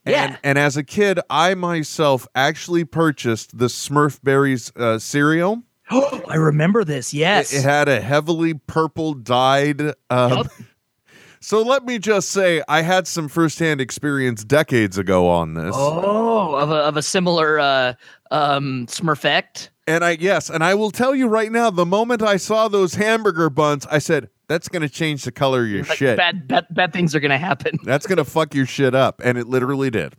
Speaker 2: And,
Speaker 3: Yeah.
Speaker 2: and as a kid, I myself actually purchased the Smurf Berries uh, cereal.
Speaker 3: I remember this. Yes.
Speaker 2: It, it had a heavily purple dyed. Um,
Speaker 3: Yup.
Speaker 2: So let me just say, I had some firsthand experience decades ago on this.
Speaker 3: Oh, of a of a similar uh um Smurfect.
Speaker 2: And I yes, and I will tell you right now, the moment I saw those hamburger buns, I said, "That's going to change the color of your
Speaker 3: Like
Speaker 2: shit.
Speaker 3: bad bad bad things are gonna happen.
Speaker 2: That's going to fuck your shit up." And it literally did.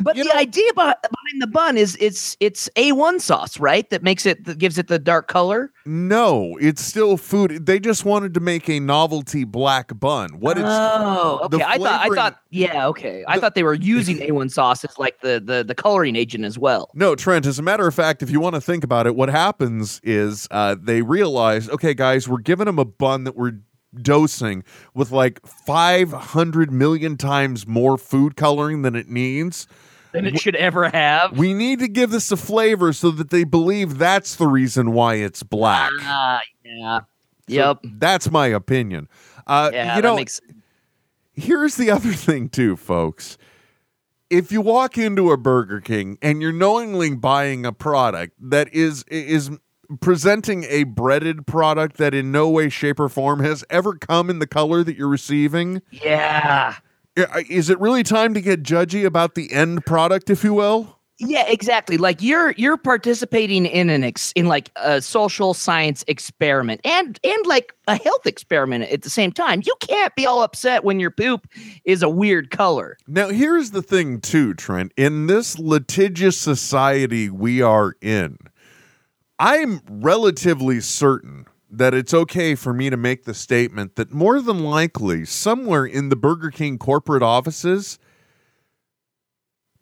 Speaker 3: But
Speaker 2: You
Speaker 3: the
Speaker 2: know-
Speaker 3: idea behind, the bun is it's it's A1 sauce, right? That makes it that gives it the dark color.
Speaker 2: No, it's still food. They just wanted to make a novelty black bun. What it's
Speaker 3: oh,
Speaker 2: the
Speaker 3: okay. I thought I thought yeah, okay. I thought they were using A1 sauce as like the the the coloring agent as well.
Speaker 2: No, Trent, as a matter of fact, if you want to think about it, what happens is uh, they realize, okay, guys, we're giving them a bun that we're dosing with like 500 million times more food coloring than it needs.
Speaker 3: Than it should ever have.
Speaker 2: We need to give this a flavor so that they believe that's the reason why it's black.
Speaker 3: Ah, yeah.
Speaker 2: So
Speaker 3: Yep.
Speaker 2: That's my opinion. Uh,
Speaker 3: Yeah,
Speaker 2: you
Speaker 3: that
Speaker 2: know,
Speaker 3: makes
Speaker 2: here's the other thing too, folks. If you walk into a Burger King and you're knowingly buying a product that is is presenting a breaded product that in no way shape or form has ever come in the color that you're receiving,
Speaker 3: yeah.
Speaker 2: is it really time to get judgy about the end product if you will?
Speaker 3: Yeah, exactly. Like you're you're participating in an ex in like a social science experiment and and like a health experiment at the same time. You can't be all upset when your poop is a weird color.
Speaker 2: Now, here's the thing, too, Trent. In this litigious society we are in, I'm relatively certain that it's okay for me to make the statement that more than likely, somewhere in the Burger King corporate offices,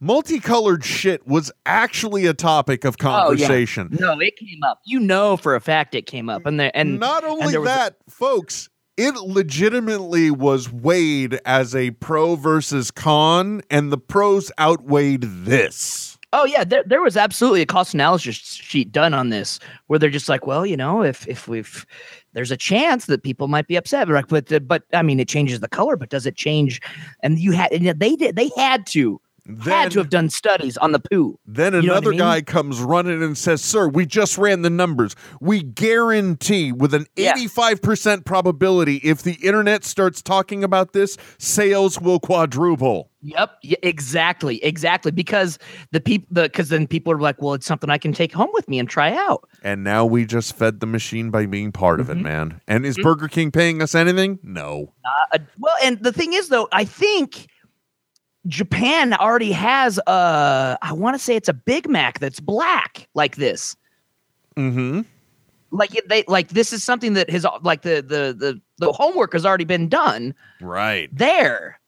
Speaker 2: multicolored shit was actually a topic of
Speaker 3: Oh, yeah.
Speaker 2: conversation.
Speaker 3: No, it came up. You know for a fact it came up, and there and
Speaker 2: Not only
Speaker 3: there was a-
Speaker 2: that, folks, it legitimately was weighed as a pro versus con, and the pros outweighed this.
Speaker 3: Oh yeah, there, there was absolutely a cost analysis sheet done on this where they're just like, well, you know, if if we've there's a chance that people might be upset, but but, but I mean, it changes the color, but does it change? And you had they did they had to
Speaker 2: Then,
Speaker 3: had to have done studies on the poo.
Speaker 2: then
Speaker 3: you know I
Speaker 2: another
Speaker 3: mean?
Speaker 2: guy comes running and says, Sir, we just ran the numbers. We guarantee with an
Speaker 3: Yeah.
Speaker 2: 85% probability if the internet starts talking about this, sales will quadruple.
Speaker 3: Yep, yeah, exactly, exactly. Because the people, the because then people are like, well, it's something I can take home with me and try out.
Speaker 2: And now we just fed the machine by being part of it,
Speaker 3: Mm-hmm.
Speaker 2: man. And is Burger King paying us anything? No.
Speaker 3: Uh, well, and the thing is, though, I think Japan already has a. I want to say it's a Big Mac that's black like this.
Speaker 2: Mm-hmm.
Speaker 3: Like they like this is something that has like the the the the homework has already been done
Speaker 2: Right.
Speaker 3: there,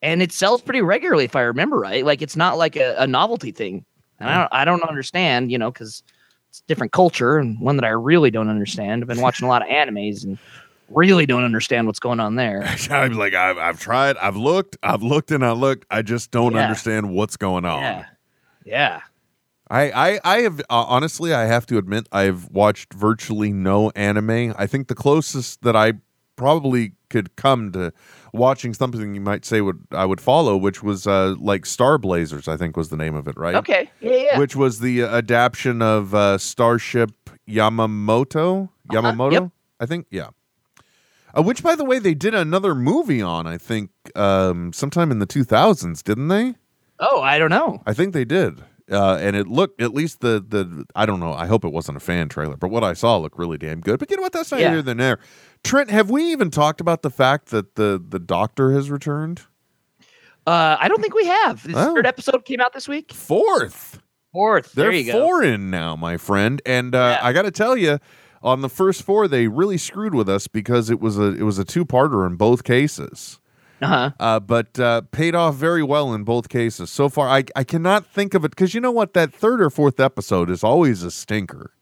Speaker 3: and it sells pretty regularly if I remember right. Like it's not like a, a novelty thing, and I don't I don't understand, you know, because it's a different culture and one that I really don't understand. I've been watching a lot of animes and really don't understand what's going on there.
Speaker 2: I'm like, I've, I've tried, I've looked, I've looked and I looked. I just don't
Speaker 3: Yeah.
Speaker 2: understand what's going on.
Speaker 3: Yeah, yeah.
Speaker 2: I, I, I have uh, honestly, I have to admit, I've watched virtually no anime. I think the closest that I probably could come to watching something you might say would I would follow, which was uh, like Star Blazers. I think was the name of it, right?
Speaker 3: Okay. Yeah, yeah.
Speaker 2: Which was the uh, adaptation of uh, Starship Yamamoto. Yamamoto,
Speaker 3: yep.
Speaker 2: I think. Yeah. Uh, which, by the way, they did another movie on. I think um, sometime in the two thousands, didn't they?
Speaker 3: oh, I don't know.
Speaker 2: I think they did. Uh, and it looked at least the the I don't know. I hope it wasn't a fan trailer, but what I saw looked really damn good. But you know what? That's not
Speaker 3: Yeah.
Speaker 2: here than there. Trent, have we even talked about the fact that the the Doctor has returned?
Speaker 3: Uh, I don't think we have. The
Speaker 2: Oh.
Speaker 3: third episode came out this week.
Speaker 2: Fourth.
Speaker 3: Fourth.
Speaker 2: They're
Speaker 3: there you go.
Speaker 2: foreign now, my friend. And uh,
Speaker 3: Yeah.
Speaker 2: I got to tell you, on the first four, they really screwed with us because it was a it was a two parter in both cases.
Speaker 3: Uh-huh.
Speaker 2: Uh, but uh, paid off very well in both cases so far. I I cannot think of it because you know what that third or fourth episode is always a stinker.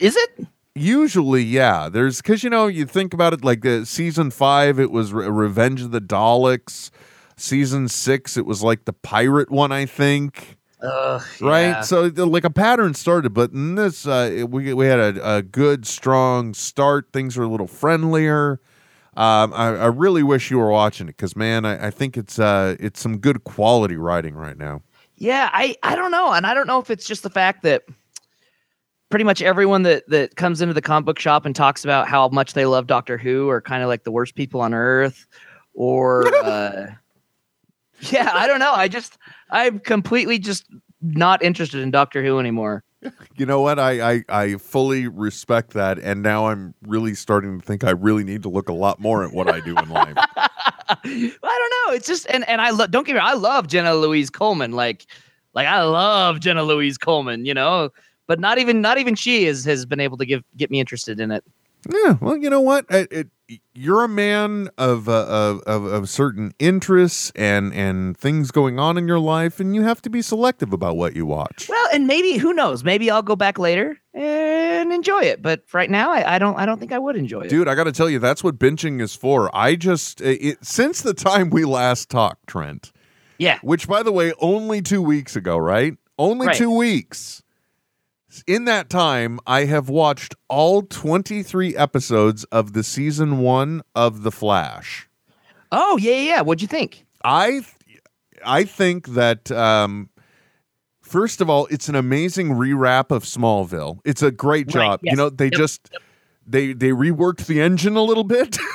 Speaker 3: Is it?
Speaker 2: Usually, yeah. There's because you know you think about it like the season five, it was Re- Revenge of the Daleks. Season six, it was like the pirate one, I think
Speaker 3: Ugh,
Speaker 2: right?
Speaker 3: yeah.
Speaker 2: So like a pattern started, but in this, uh, we we had a, a good, strong start. Things were a little friendlier. Um, I, I really wish you were watching it because, man, I, I think it's uh, it's some good quality writing right now.
Speaker 3: Yeah, I I don't know, and I don't know if it's just the fact that pretty much everyone that that comes into the comic book shop and talks about how much they love Doctor Who are kind of like the worst people on earth, or uh, yeah, I don't know. I just I'm completely just not interested in Doctor Who anymore.
Speaker 2: You know what? I, I I fully respect that, and now I'm really starting to think I really need to look a lot more at what I do in life.
Speaker 3: I don't know. It's just and and I lo- don't get me wrong. I love Jenna Louise Coleman. Like like I love Jenna Louise Coleman. You know, but not even not even she is has been able to give get me interested in it.
Speaker 2: Yeah, well, you know what? It, it, you're a man of, uh, of of of certain interests and and things going on in your life, and you have to be selective about what you watch.
Speaker 3: Well, and maybe who knows? Maybe I'll go back later and enjoy it. But right now, I, I don't. I don't think I would enjoy it.
Speaker 2: Dude, I got to tell you, that's what binging is for. I just it, since the time we last talked, Trent,
Speaker 3: Yeah.
Speaker 2: which by the way, only two weeks ago, right? Only
Speaker 3: Right.
Speaker 2: two weeks. In that time, I have watched all 23 episodes of the season one of The Flash.
Speaker 3: Oh yeah, yeah. yeah. What'd you think?
Speaker 2: I I think that um first of all, it's an amazing rewrap of Smallville. It's a great
Speaker 3: Right,
Speaker 2: job. You know, they
Speaker 3: Yep,
Speaker 2: just they they reworked the engine a little bit.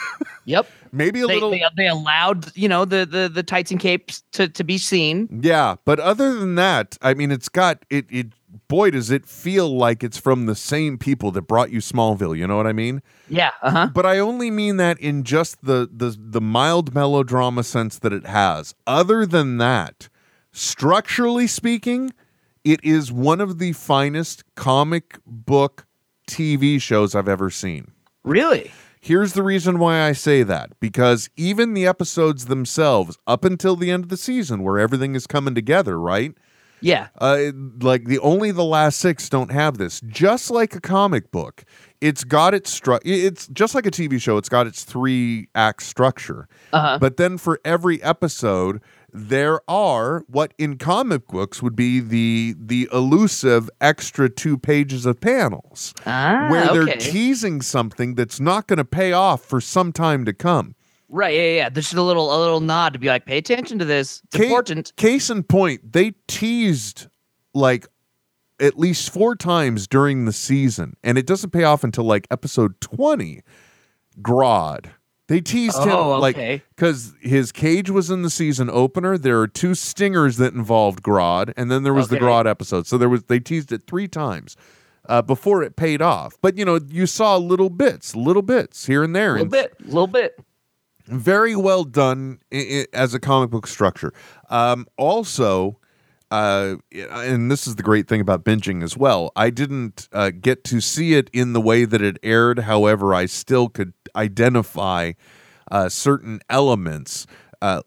Speaker 3: Yep.
Speaker 2: Maybe a
Speaker 3: They,
Speaker 2: little
Speaker 3: they they allowed you know the the the tights and capes to to be seen.
Speaker 2: Yeah, but other than that, I mean it's got it it boy does it feel like it's from the same people that brought you Smallville, you know what I mean?
Speaker 3: Yeah. Uh huh.
Speaker 2: But I only mean that in just the the the mild melodrama sense that it has. Other than that, structurally speaking, it is one of the finest comic book TV shows I've ever seen.
Speaker 3: Really?
Speaker 2: Here's the reason why I say that because even the episodes themselves, up until the end of the season, where everything is coming together, right?
Speaker 3: Yeah.
Speaker 2: Uh, like the only the last six don't have this. Just like a comic book, it's got its stru- It's just like a TV show. It's got its three act structure.
Speaker 3: Uh-huh.
Speaker 2: But then for every episode, there are what in comic books would be the the elusive extra two pages of panels
Speaker 3: Ah,
Speaker 2: where they're teasing something that's not going to pay off for some time to come.
Speaker 3: Right. Yeah. Yeah. There's just a little a little nod to be like, pay attention to this. It's
Speaker 2: Ca-
Speaker 3: important.
Speaker 2: Case in point, they teased like at least four times during the season, and it doesn't pay off until like episode 20. Grodd. They teased
Speaker 3: Oh,
Speaker 2: him like because his cage was in the season opener. There are two stingers that involved Grodd, and then there was the
Speaker 3: Okay.
Speaker 2: Grodd episode. So there was they teased it three times uh, before it paid off. But you know, you saw little bits, little bits here and there.
Speaker 3: A little
Speaker 2: and
Speaker 3: bit. A little bit.
Speaker 2: Very well done as a comic book structure. Um, also, uh, and this is the great thing about binging as well. I didn't uh, get to see it in the way that it aired. However, I still could identify uh, certain elements. Uh,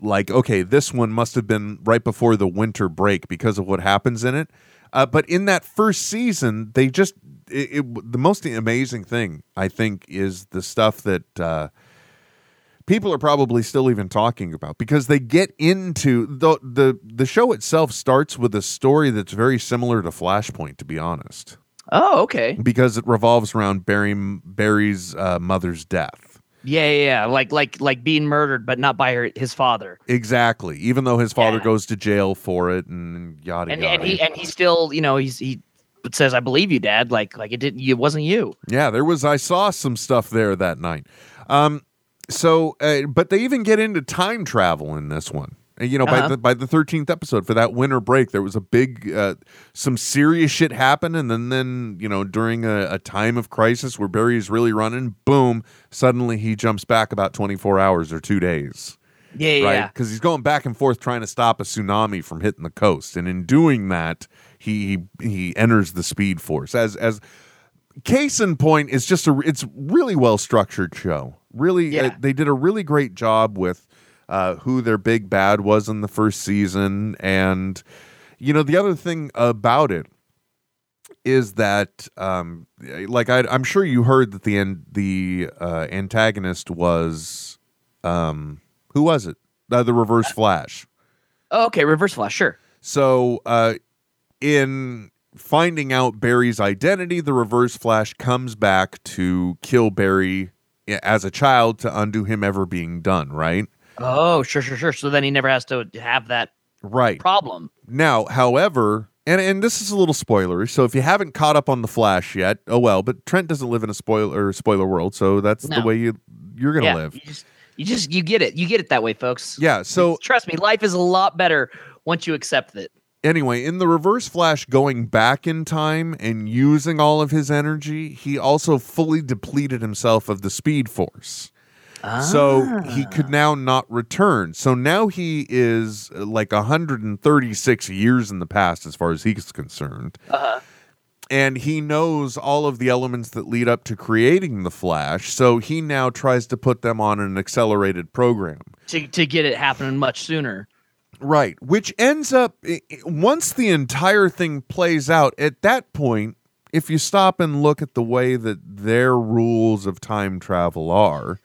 Speaker 2: like, okay, this one must have been right before the winter break because of what happens in it. Uh, but in that first season, they just it, it, the most amazing thing I think is the stuff that. People are probably still even talking about because they get into the the the show itself starts with a story that's very similar to Flashpoint to be honest
Speaker 3: Oh, okay.
Speaker 2: because it revolves around Barry Barry's uh, mother's death
Speaker 3: Yeah, yeah, yeah. Like like like being murdered, but not by her, his father.
Speaker 2: exactly even though his father
Speaker 3: Yeah.
Speaker 2: goes to jail for it and yada
Speaker 3: And
Speaker 2: yada
Speaker 3: and he and he still, you know, he's he says, "I believe you, Dad." Like like it didn't. It wasn't you.
Speaker 2: Yeah, there was. I saw some stuff there that night. Um, so, uh, but they even get into time travel in this one. You know, by
Speaker 3: Uh-huh.
Speaker 2: the by the thirteenth episode for that winter break, there was a big, uh, some serious shit happened, and then then you know during a, a time of crisis where Barry is really running, boom, suddenly he jumps back about twenty four hours or two days
Speaker 3: Yeah, yeah.
Speaker 2: right?
Speaker 3: yeah.
Speaker 2: Because he's going back and forth trying to stop a tsunami from hitting the coast, and in doing that, he he, he enters the Speed Force. As as case in point, is just a it's really well structured show. Really, uh, they did a really great job with uh, who their big bad was in the first season, and you know the other thing about it is that um like I, i'm sure you heard that the end the uh antagonist was um who was it uh, the reverse flash
Speaker 3: Oh, okay, Reverse Flash. Sure.
Speaker 2: so uh in finding out barry's identity the reverse flash comes back to kill barry as a child to undo him ever being done right
Speaker 3: Oh, sure, sure, sure. So then he never has to have that
Speaker 2: right
Speaker 3: problem.
Speaker 2: Now, however, and and this is a little spoilery, so if you haven't caught up on the Flash yet, oh well. But Trent doesn't live in a spoiler spoiler world, so that's the way you you're gonna
Speaker 3: yeah,
Speaker 2: live.
Speaker 3: You just, you just, you get it. You get it that way, folks.
Speaker 2: Yeah. So
Speaker 3: trust me, life is a lot better once you accept it.
Speaker 2: Anyway, in the Reverse Flash going back in time and using all of his energy, he also fully depleted himself of the Speed Force. So he could now not return. So now he is uh, like 136 years in the past, as far as he's concerned. And he knows all of the elements that lead up to creating the Flash. So he now tries to put them on an accelerated program.
Speaker 3: to to get it happening much sooner.
Speaker 2: Right. Which ends up, once the entire thing plays out, at that point, if you stop and look at the way that their rules of time travel are,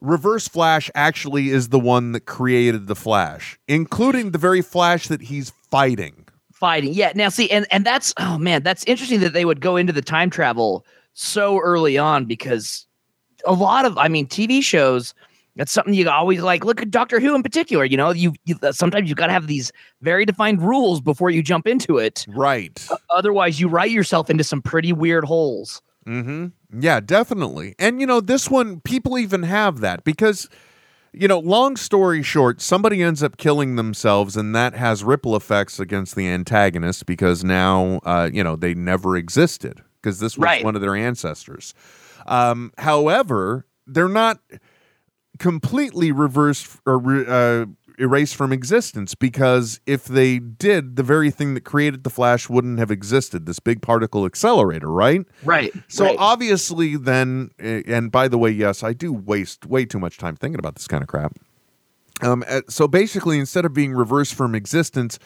Speaker 2: Reverse Flash actually is the one that created the Flash, including the very Flash that he's fighting.
Speaker 3: Fighting, yeah. Now, see, and and that's oh man, that's interesting that they would go into the time travel so early on because a lot of, I mean, TV shows. That's something you always like. Look at Doctor Who in particular. You know, you, you sometimes you've got to have these very defined rules before you jump into it.
Speaker 2: Right.
Speaker 3: Otherwise, you write yourself into some pretty weird holes.
Speaker 2: Mm-hmm. Yeah, definitely. And you know, this one, people even have that because, you know, long story short, somebody ends up killing themselves, and that has ripple effects against the antagonist because now, uh, you know, they never existed because this was
Speaker 3: Right.
Speaker 2: one of their ancestors. Um, however, they're not completely reversed or re- uh, erased from existence because if they did, the very thing that created the Flash wouldn't have existed. This big particle accelerator, right?
Speaker 3: Right.
Speaker 2: So
Speaker 3: right.
Speaker 2: obviously, then, eh, and by the way, yes, I do waste way too much time thinking about this kind of crap. Um, uh, so basically, instead of being reversed from existence,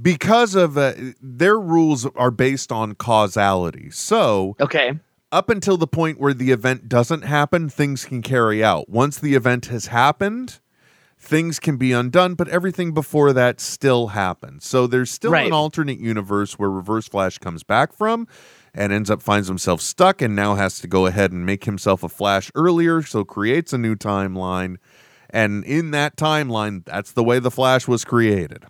Speaker 2: because of uh, their rules are based on causality. So
Speaker 3: okay.
Speaker 2: Up until the point where the event doesn't happen, things can carry out. Once the event has happened, things can be undone, but everything before that still happens. So there's still
Speaker 3: Right.
Speaker 2: an alternate universe where Reverse Flash comes back from and ends up finds himself stuck and now has to go ahead and make himself a Flash earlier, so creates a new timeline. And in that timeline, that's the way the Flash was created.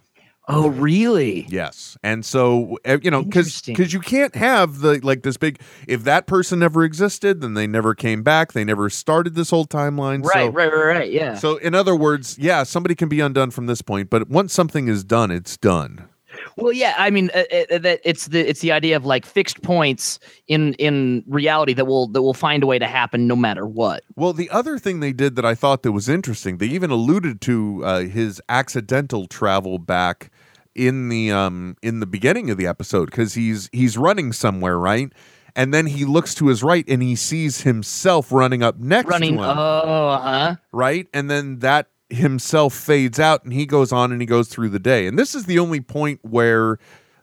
Speaker 3: Oh, really?
Speaker 2: Yes, and so uh, you know, because because you can't have the like this big. If that person never existed, then they never came back. They never started this whole timeline.
Speaker 3: Right,
Speaker 2: so,
Speaker 3: right, right, right. Yeah.
Speaker 2: So in other words, yeah, somebody can be undone from this point, but once something is done, it's done.
Speaker 3: Well, yeah, I mean uh, uh, that it's the it's the idea of like fixed points in in reality that will that will find a way to happen no matter what.
Speaker 2: Well, the other thing they did that I thought that was interesting, they even alluded to uh, his accidental travel back in the um in the beginning of the episode because he's he's running somewhere, right? And then he looks to his right and he sees himself running up next
Speaker 3: Running.
Speaker 2: to him,
Speaker 3: Oh, huh.
Speaker 2: right? And then that himself fades out and he goes on and he goes through the day. And this is the only point where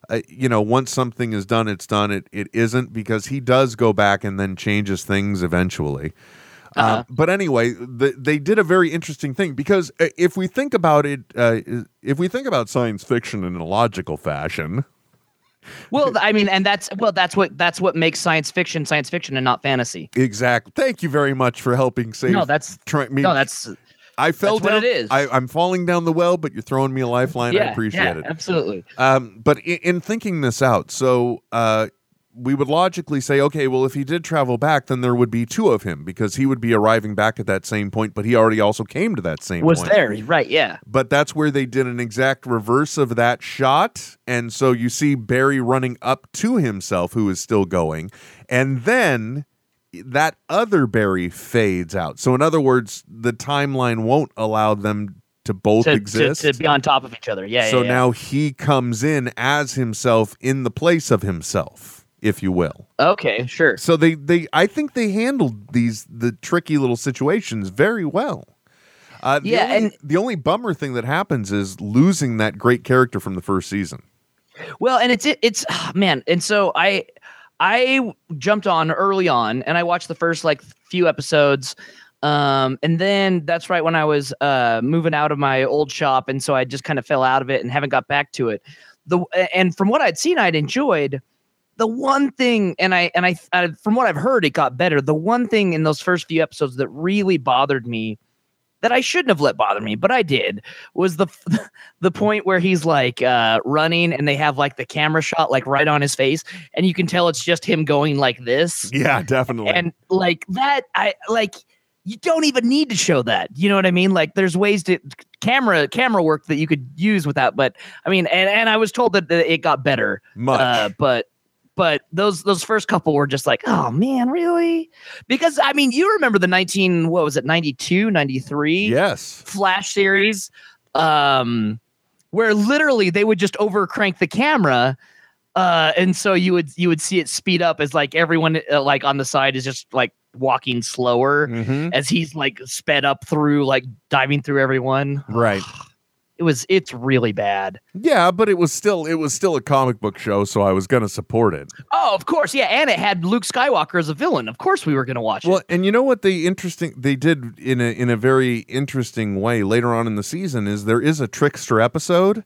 Speaker 2: uh, you know, once something is done, it's done. It it isn't because he does go back and then changes things eventually. Uh, but anyway, the, they did a very interesting thing because uh, if we think about it, uh, if we think about science fiction in a logical fashion,
Speaker 3: Well, I mean, and that's well, that's what that's what makes science fiction science fiction and not fantasy.
Speaker 2: exactly. Thank you very much for helping save.
Speaker 3: No, that's
Speaker 2: try, me,
Speaker 3: no, that's
Speaker 2: I fell
Speaker 3: that's what
Speaker 2: down.
Speaker 3: it is.
Speaker 2: I, I'm falling down the well, but you're throwing me a lifeline. I appreciate
Speaker 3: yeah,
Speaker 2: it.
Speaker 3: absolutely.
Speaker 2: Um, but in, in thinking this out, so uh, we would logically say, okay, well, if he did travel back, then there would be two of him because he would be arriving back at that same point, but he already also came to that same
Speaker 3: Was
Speaker 2: point.
Speaker 3: there right? Yeah.
Speaker 2: But that's where they did an exact reverse of that shot. And so you see Barry running up to himself, who is still going. And then that other Barry fades out. So, in other words, the timeline won't allow them to both
Speaker 3: To, to,
Speaker 2: exist.
Speaker 3: to be on top of each other. Yeah.
Speaker 2: so
Speaker 3: yeah, yeah.
Speaker 2: now he comes in as himself in the place of himself, if you will.
Speaker 3: Okay, sure.
Speaker 2: So they they I think they handled these the tricky little situations very well. Uh, the
Speaker 3: Yeah,
Speaker 2: only,
Speaker 3: and-
Speaker 2: the only bummer thing that happens is losing that great character from the first season.
Speaker 3: Well, and it's it's ah, man, and so I I jumped on early on and I watched the first like few episodes. Um, and then that's right when I was uh moving out of my old shop, and so I just kind of fell out of it and haven't got back to it. The and from what I'd seen, I'd enjoyed the one thing, and I and I, I from what I've heard, it got better. The one thing in those first few episodes that really bothered me that I shouldn't have let bother me, but I did, was the the point where he's like uh, running and they have like the camera shot like right on his face, and you can tell it's just him going like this,
Speaker 2: Yeah, definitely.
Speaker 3: and like that. I like you don't even need to show that. You know what I mean? Like there's ways to camera camera work that you could use with that, but I mean, and and I was told that, that it got better,
Speaker 2: Much.
Speaker 3: uh, but but those those first couple were just like oh man really because i mean you remember the 19 what was it 92 93
Speaker 2: yes.
Speaker 3: flash series um where literally they would just over crank the camera uh and so you would you would see it speed up as like everyone uh, like on the side is just like walking slower
Speaker 2: Mhm.
Speaker 3: as he's like sped up through like diving through everyone
Speaker 2: Right.
Speaker 3: it was it's really bad
Speaker 2: Yeah, but it was still it was still a comic book show, so I was gonna support it.
Speaker 3: oh of course yeah and it had luke skywalker as a villain of course we were gonna watch
Speaker 2: Well,
Speaker 3: it Well,
Speaker 2: and you know what they interesting they did in a in a very interesting way later on in the season is there is a trickster episode.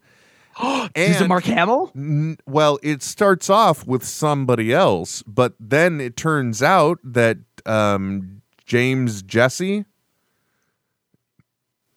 Speaker 3: is it mark hamill
Speaker 2: N- well, it starts off with somebody else, but then it turns out that um, James Jesse.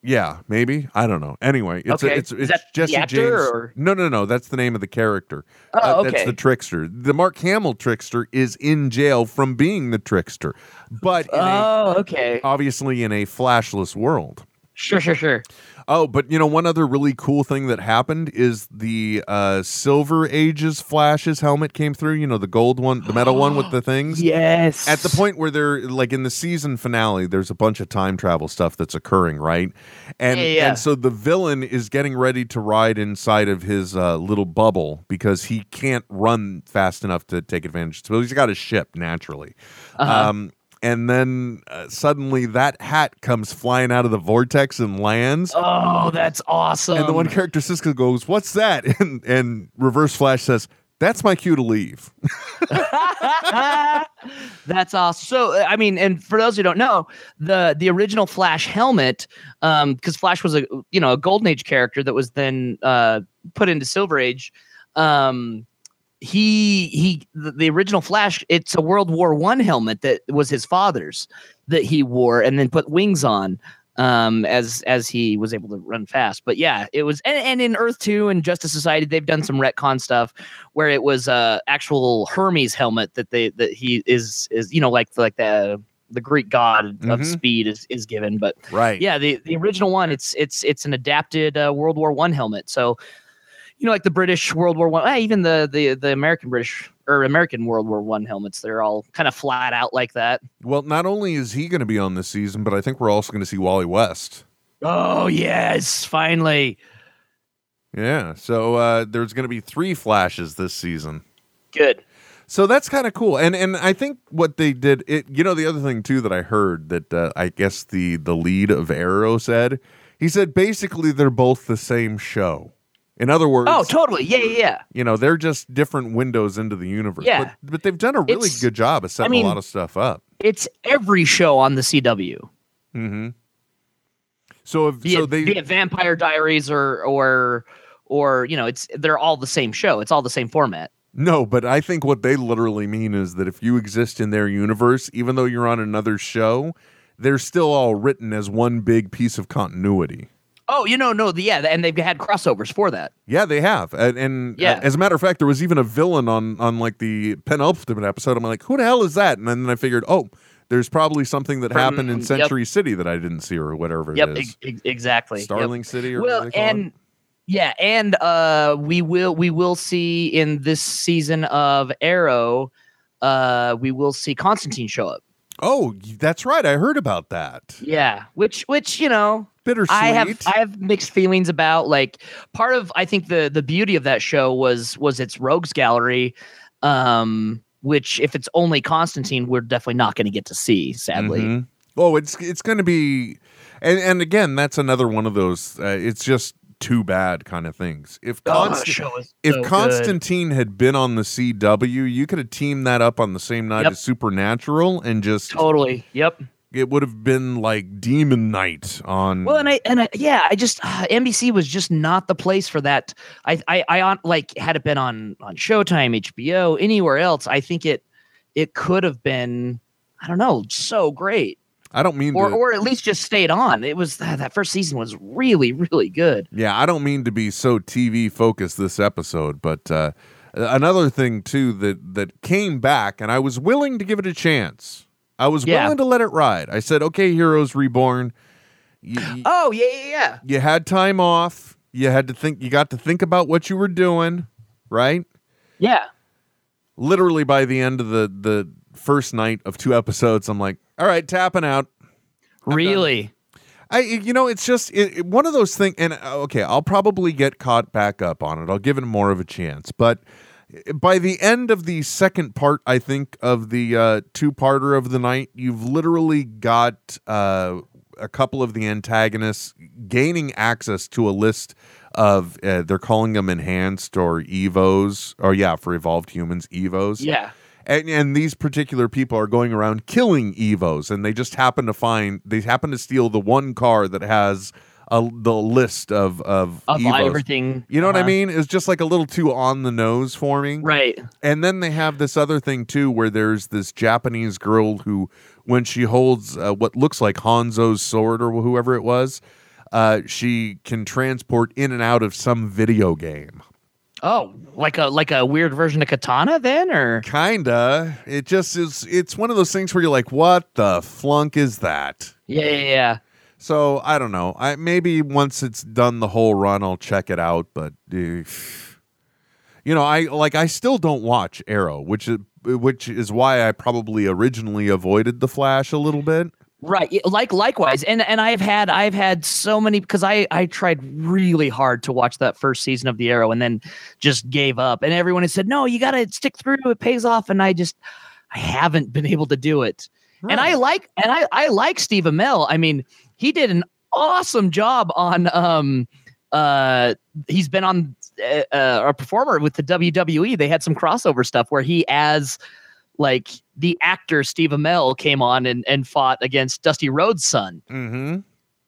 Speaker 2: Yeah, maybe I don't know. Anyway, it's
Speaker 3: Okay.
Speaker 2: a, it's it's Jesse James.
Speaker 3: or-
Speaker 2: No, no, no. That's the name of the character.
Speaker 3: Oh,
Speaker 2: Uh, That's the trickster. The Mark Hamill trickster is in jail from being the trickster, but in a,
Speaker 3: oh okay
Speaker 2: obviously in a flashless world.
Speaker 3: Sure, sure, sure.
Speaker 2: Oh, but you know, one other really cool thing that happened is the uh, Silver Ages Flash's helmet came through. You know, the gold one, the metal one with the things.
Speaker 3: Yes.
Speaker 2: At the point where they're like in the season finale, there's a bunch of time travel stuff that's occurring, right? And
Speaker 3: Yeah, yeah.
Speaker 2: and so the villain is getting ready to ride inside of his uh, little bubble because he can't run fast enough to take advantage. So he's got a ship naturally.
Speaker 3: Uh-huh.
Speaker 2: Um, and then uh, suddenly that hat comes flying out of the vortex and lands.
Speaker 3: Oh, that's awesome.
Speaker 2: And the one character Cisco goes, "What's that?" And and Reverse Flash says, "That's my cue to leave."
Speaker 3: That's awesome. So, uh, I mean, and for those who don't know, the the original Flash helmet, um, because Flash was a you know a Golden Age character that was then uh put into Silver Age, um, he he the, original Flash, it's a World War One helmet that was his father's that he wore and then put wings on um as as he was able to run fast but yeah it was and, and in earth 2 and justice society they've done some retcon stuff where it was uh actual hermes helmet that they that he is is you know like like the the greek god of
Speaker 2: Mhm.
Speaker 3: speed is is given but
Speaker 2: Right.
Speaker 3: yeah the the original one it's it's it's an adapted uh, world war one helmet so you know like the british world war one eh, even the the the american british or american world war one helmets they're all kind of flat out like that
Speaker 2: Well, not only is he going to be on this season, but I think we're also going to see Wally West.
Speaker 3: oh yes finally
Speaker 2: Yeah. So uh, there's going to be three flashes this season.
Speaker 3: good
Speaker 2: So that's kind of cool, and and I think what they did, it you know, the other thing too that I heard that uh, I guess the the lead of Arrow said, he said basically they're both the same show. In other words,
Speaker 3: oh totally yeah yeah yeah
Speaker 2: you know, they're just different windows into the universe.
Speaker 3: Yeah.
Speaker 2: But, but they've done a really
Speaker 3: It's-
Speaker 2: good job of setting
Speaker 3: mean-
Speaker 2: a lot of stuff up.
Speaker 3: it's every show on the cw
Speaker 2: Mm-hmm. So if
Speaker 3: be,
Speaker 2: so
Speaker 3: it,
Speaker 2: they
Speaker 3: be it vampire diaries or or or you know it's they're all the same show it's all the same format
Speaker 2: No, but I think what they literally mean is that if you exist in their universe, even though you're on another show, they're still all written as one big piece of continuity.
Speaker 3: Oh you know no the, yeah and they've had crossovers for that
Speaker 2: Yeah, they have, and, and
Speaker 3: Yeah.
Speaker 2: as a matter of fact, there was even a villain on on like the penultimate episode. I'm like, who the hell is that? And then I figured, oh, there's probably something that
Speaker 3: From-
Speaker 2: happened in
Speaker 3: yep.
Speaker 2: Century City that I didn't see, or whatever
Speaker 3: yep
Speaker 2: it is.
Speaker 3: ex- ex- exactly Yep.
Speaker 2: Starling City, or
Speaker 3: well
Speaker 2: call it?
Speaker 3: and yeah and uh we will we will see in this season of arrow uh we will see constantine show up
Speaker 2: oh, that's right. I heard about that.
Speaker 3: yeah which which you know
Speaker 2: Bittersweet.
Speaker 3: I have I have mixed feelings about like part of I think the the beauty of that show was was its rogues gallery, um, which if it's only Constantine, we're definitely not going to get to see. Sadly,
Speaker 2: Mhm. Oh, it's it's going to be, and and again, that's another one of those. Uh, it's just too bad kind of things. If
Speaker 3: Oh, that
Speaker 2: Const-
Speaker 3: show
Speaker 2: if
Speaker 3: so good.
Speaker 2: Constantine had been on the CW, you could have teamed that up on the same night
Speaker 3: Yep.
Speaker 2: as Supernatural, and just
Speaker 3: totally, yep.
Speaker 2: it would have been like Demon Night on.
Speaker 3: Well, and I and I, yeah, I just uh, NBC was just not the place for that. I I I on like had it been on on Showtime, HBO, anywhere else, I think it it could have been I don't know, so great.
Speaker 2: I don't mean
Speaker 3: or
Speaker 2: to.
Speaker 3: or at least just stayed on. It was that that first season was really really good.
Speaker 2: Yeah, I don't mean to be so TV focused this episode, but uh, another thing too that that came back, and I was willing to give it a chance. I was
Speaker 3: Yeah.
Speaker 2: willing to let it ride. I said, "Okay, Heroes Reborn." You, you-
Speaker 3: Oh yeah yeah yeah.
Speaker 2: you had time off. You had to think. You got to think about what you were doing, right?
Speaker 3: Yeah.
Speaker 2: Literally by the end of the the first night of two episodes, I'm like, "All right, tapping out."
Speaker 3: Really?
Speaker 2: I, you know, it's just it, it- one of those things. And uh, okay, I'll probably get caught back up on it. I'll give it more of a chance. But by the end of the second part, I think of the uh, two-parter of the night, you've literally got uh, a couple of the antagonists gaining access to a list of uh, they're calling them enhanced or evos, or yeah, for evolved humans, evos
Speaker 3: Yeah.
Speaker 2: And, and these particular people are going around killing evos and they just happen to find they happen to steal the one car that has a, the list of of,
Speaker 3: Of
Speaker 2: evos.
Speaker 3: everything.
Speaker 2: you know what i
Speaker 3: uh-huh.
Speaker 2: mean it's just like a little too on the nose for me
Speaker 3: Right.
Speaker 2: and then they have this other thing too where there's this japanese girl who when she holds uh, what looks like hanzo's sword or whoever it was uh, she can transport in and out of some video game
Speaker 3: Oh, like a like a weird version of Katana then, or
Speaker 2: Kinda. It just is. It's one of those things where you're like, "What the flunk is that?"
Speaker 3: yeah yeah yeah.
Speaker 2: So I don't know. I maybe once it's done the whole run, I'll check it out. But uh, you know, I like I still don't watch Arrow, which is which is why I probably originally avoided the Flash a little bit.
Speaker 3: Right. Like likewise. And and I've had I've had so many because I I tried really hard to watch that first season of The Arrow and then just gave up. And everyone has said, "No, you got to stick through. It pays off." And I just I haven't been able to do it. And I like and I I like Steve Amell. I mean, he did an awesome job on um uh he's been on uh, uh, a performer with the WWE. They had some crossover stuff where he as like the actor Steve Amell came on and, and fought against Dusty Rhodes' son.
Speaker 2: Mm-hmm.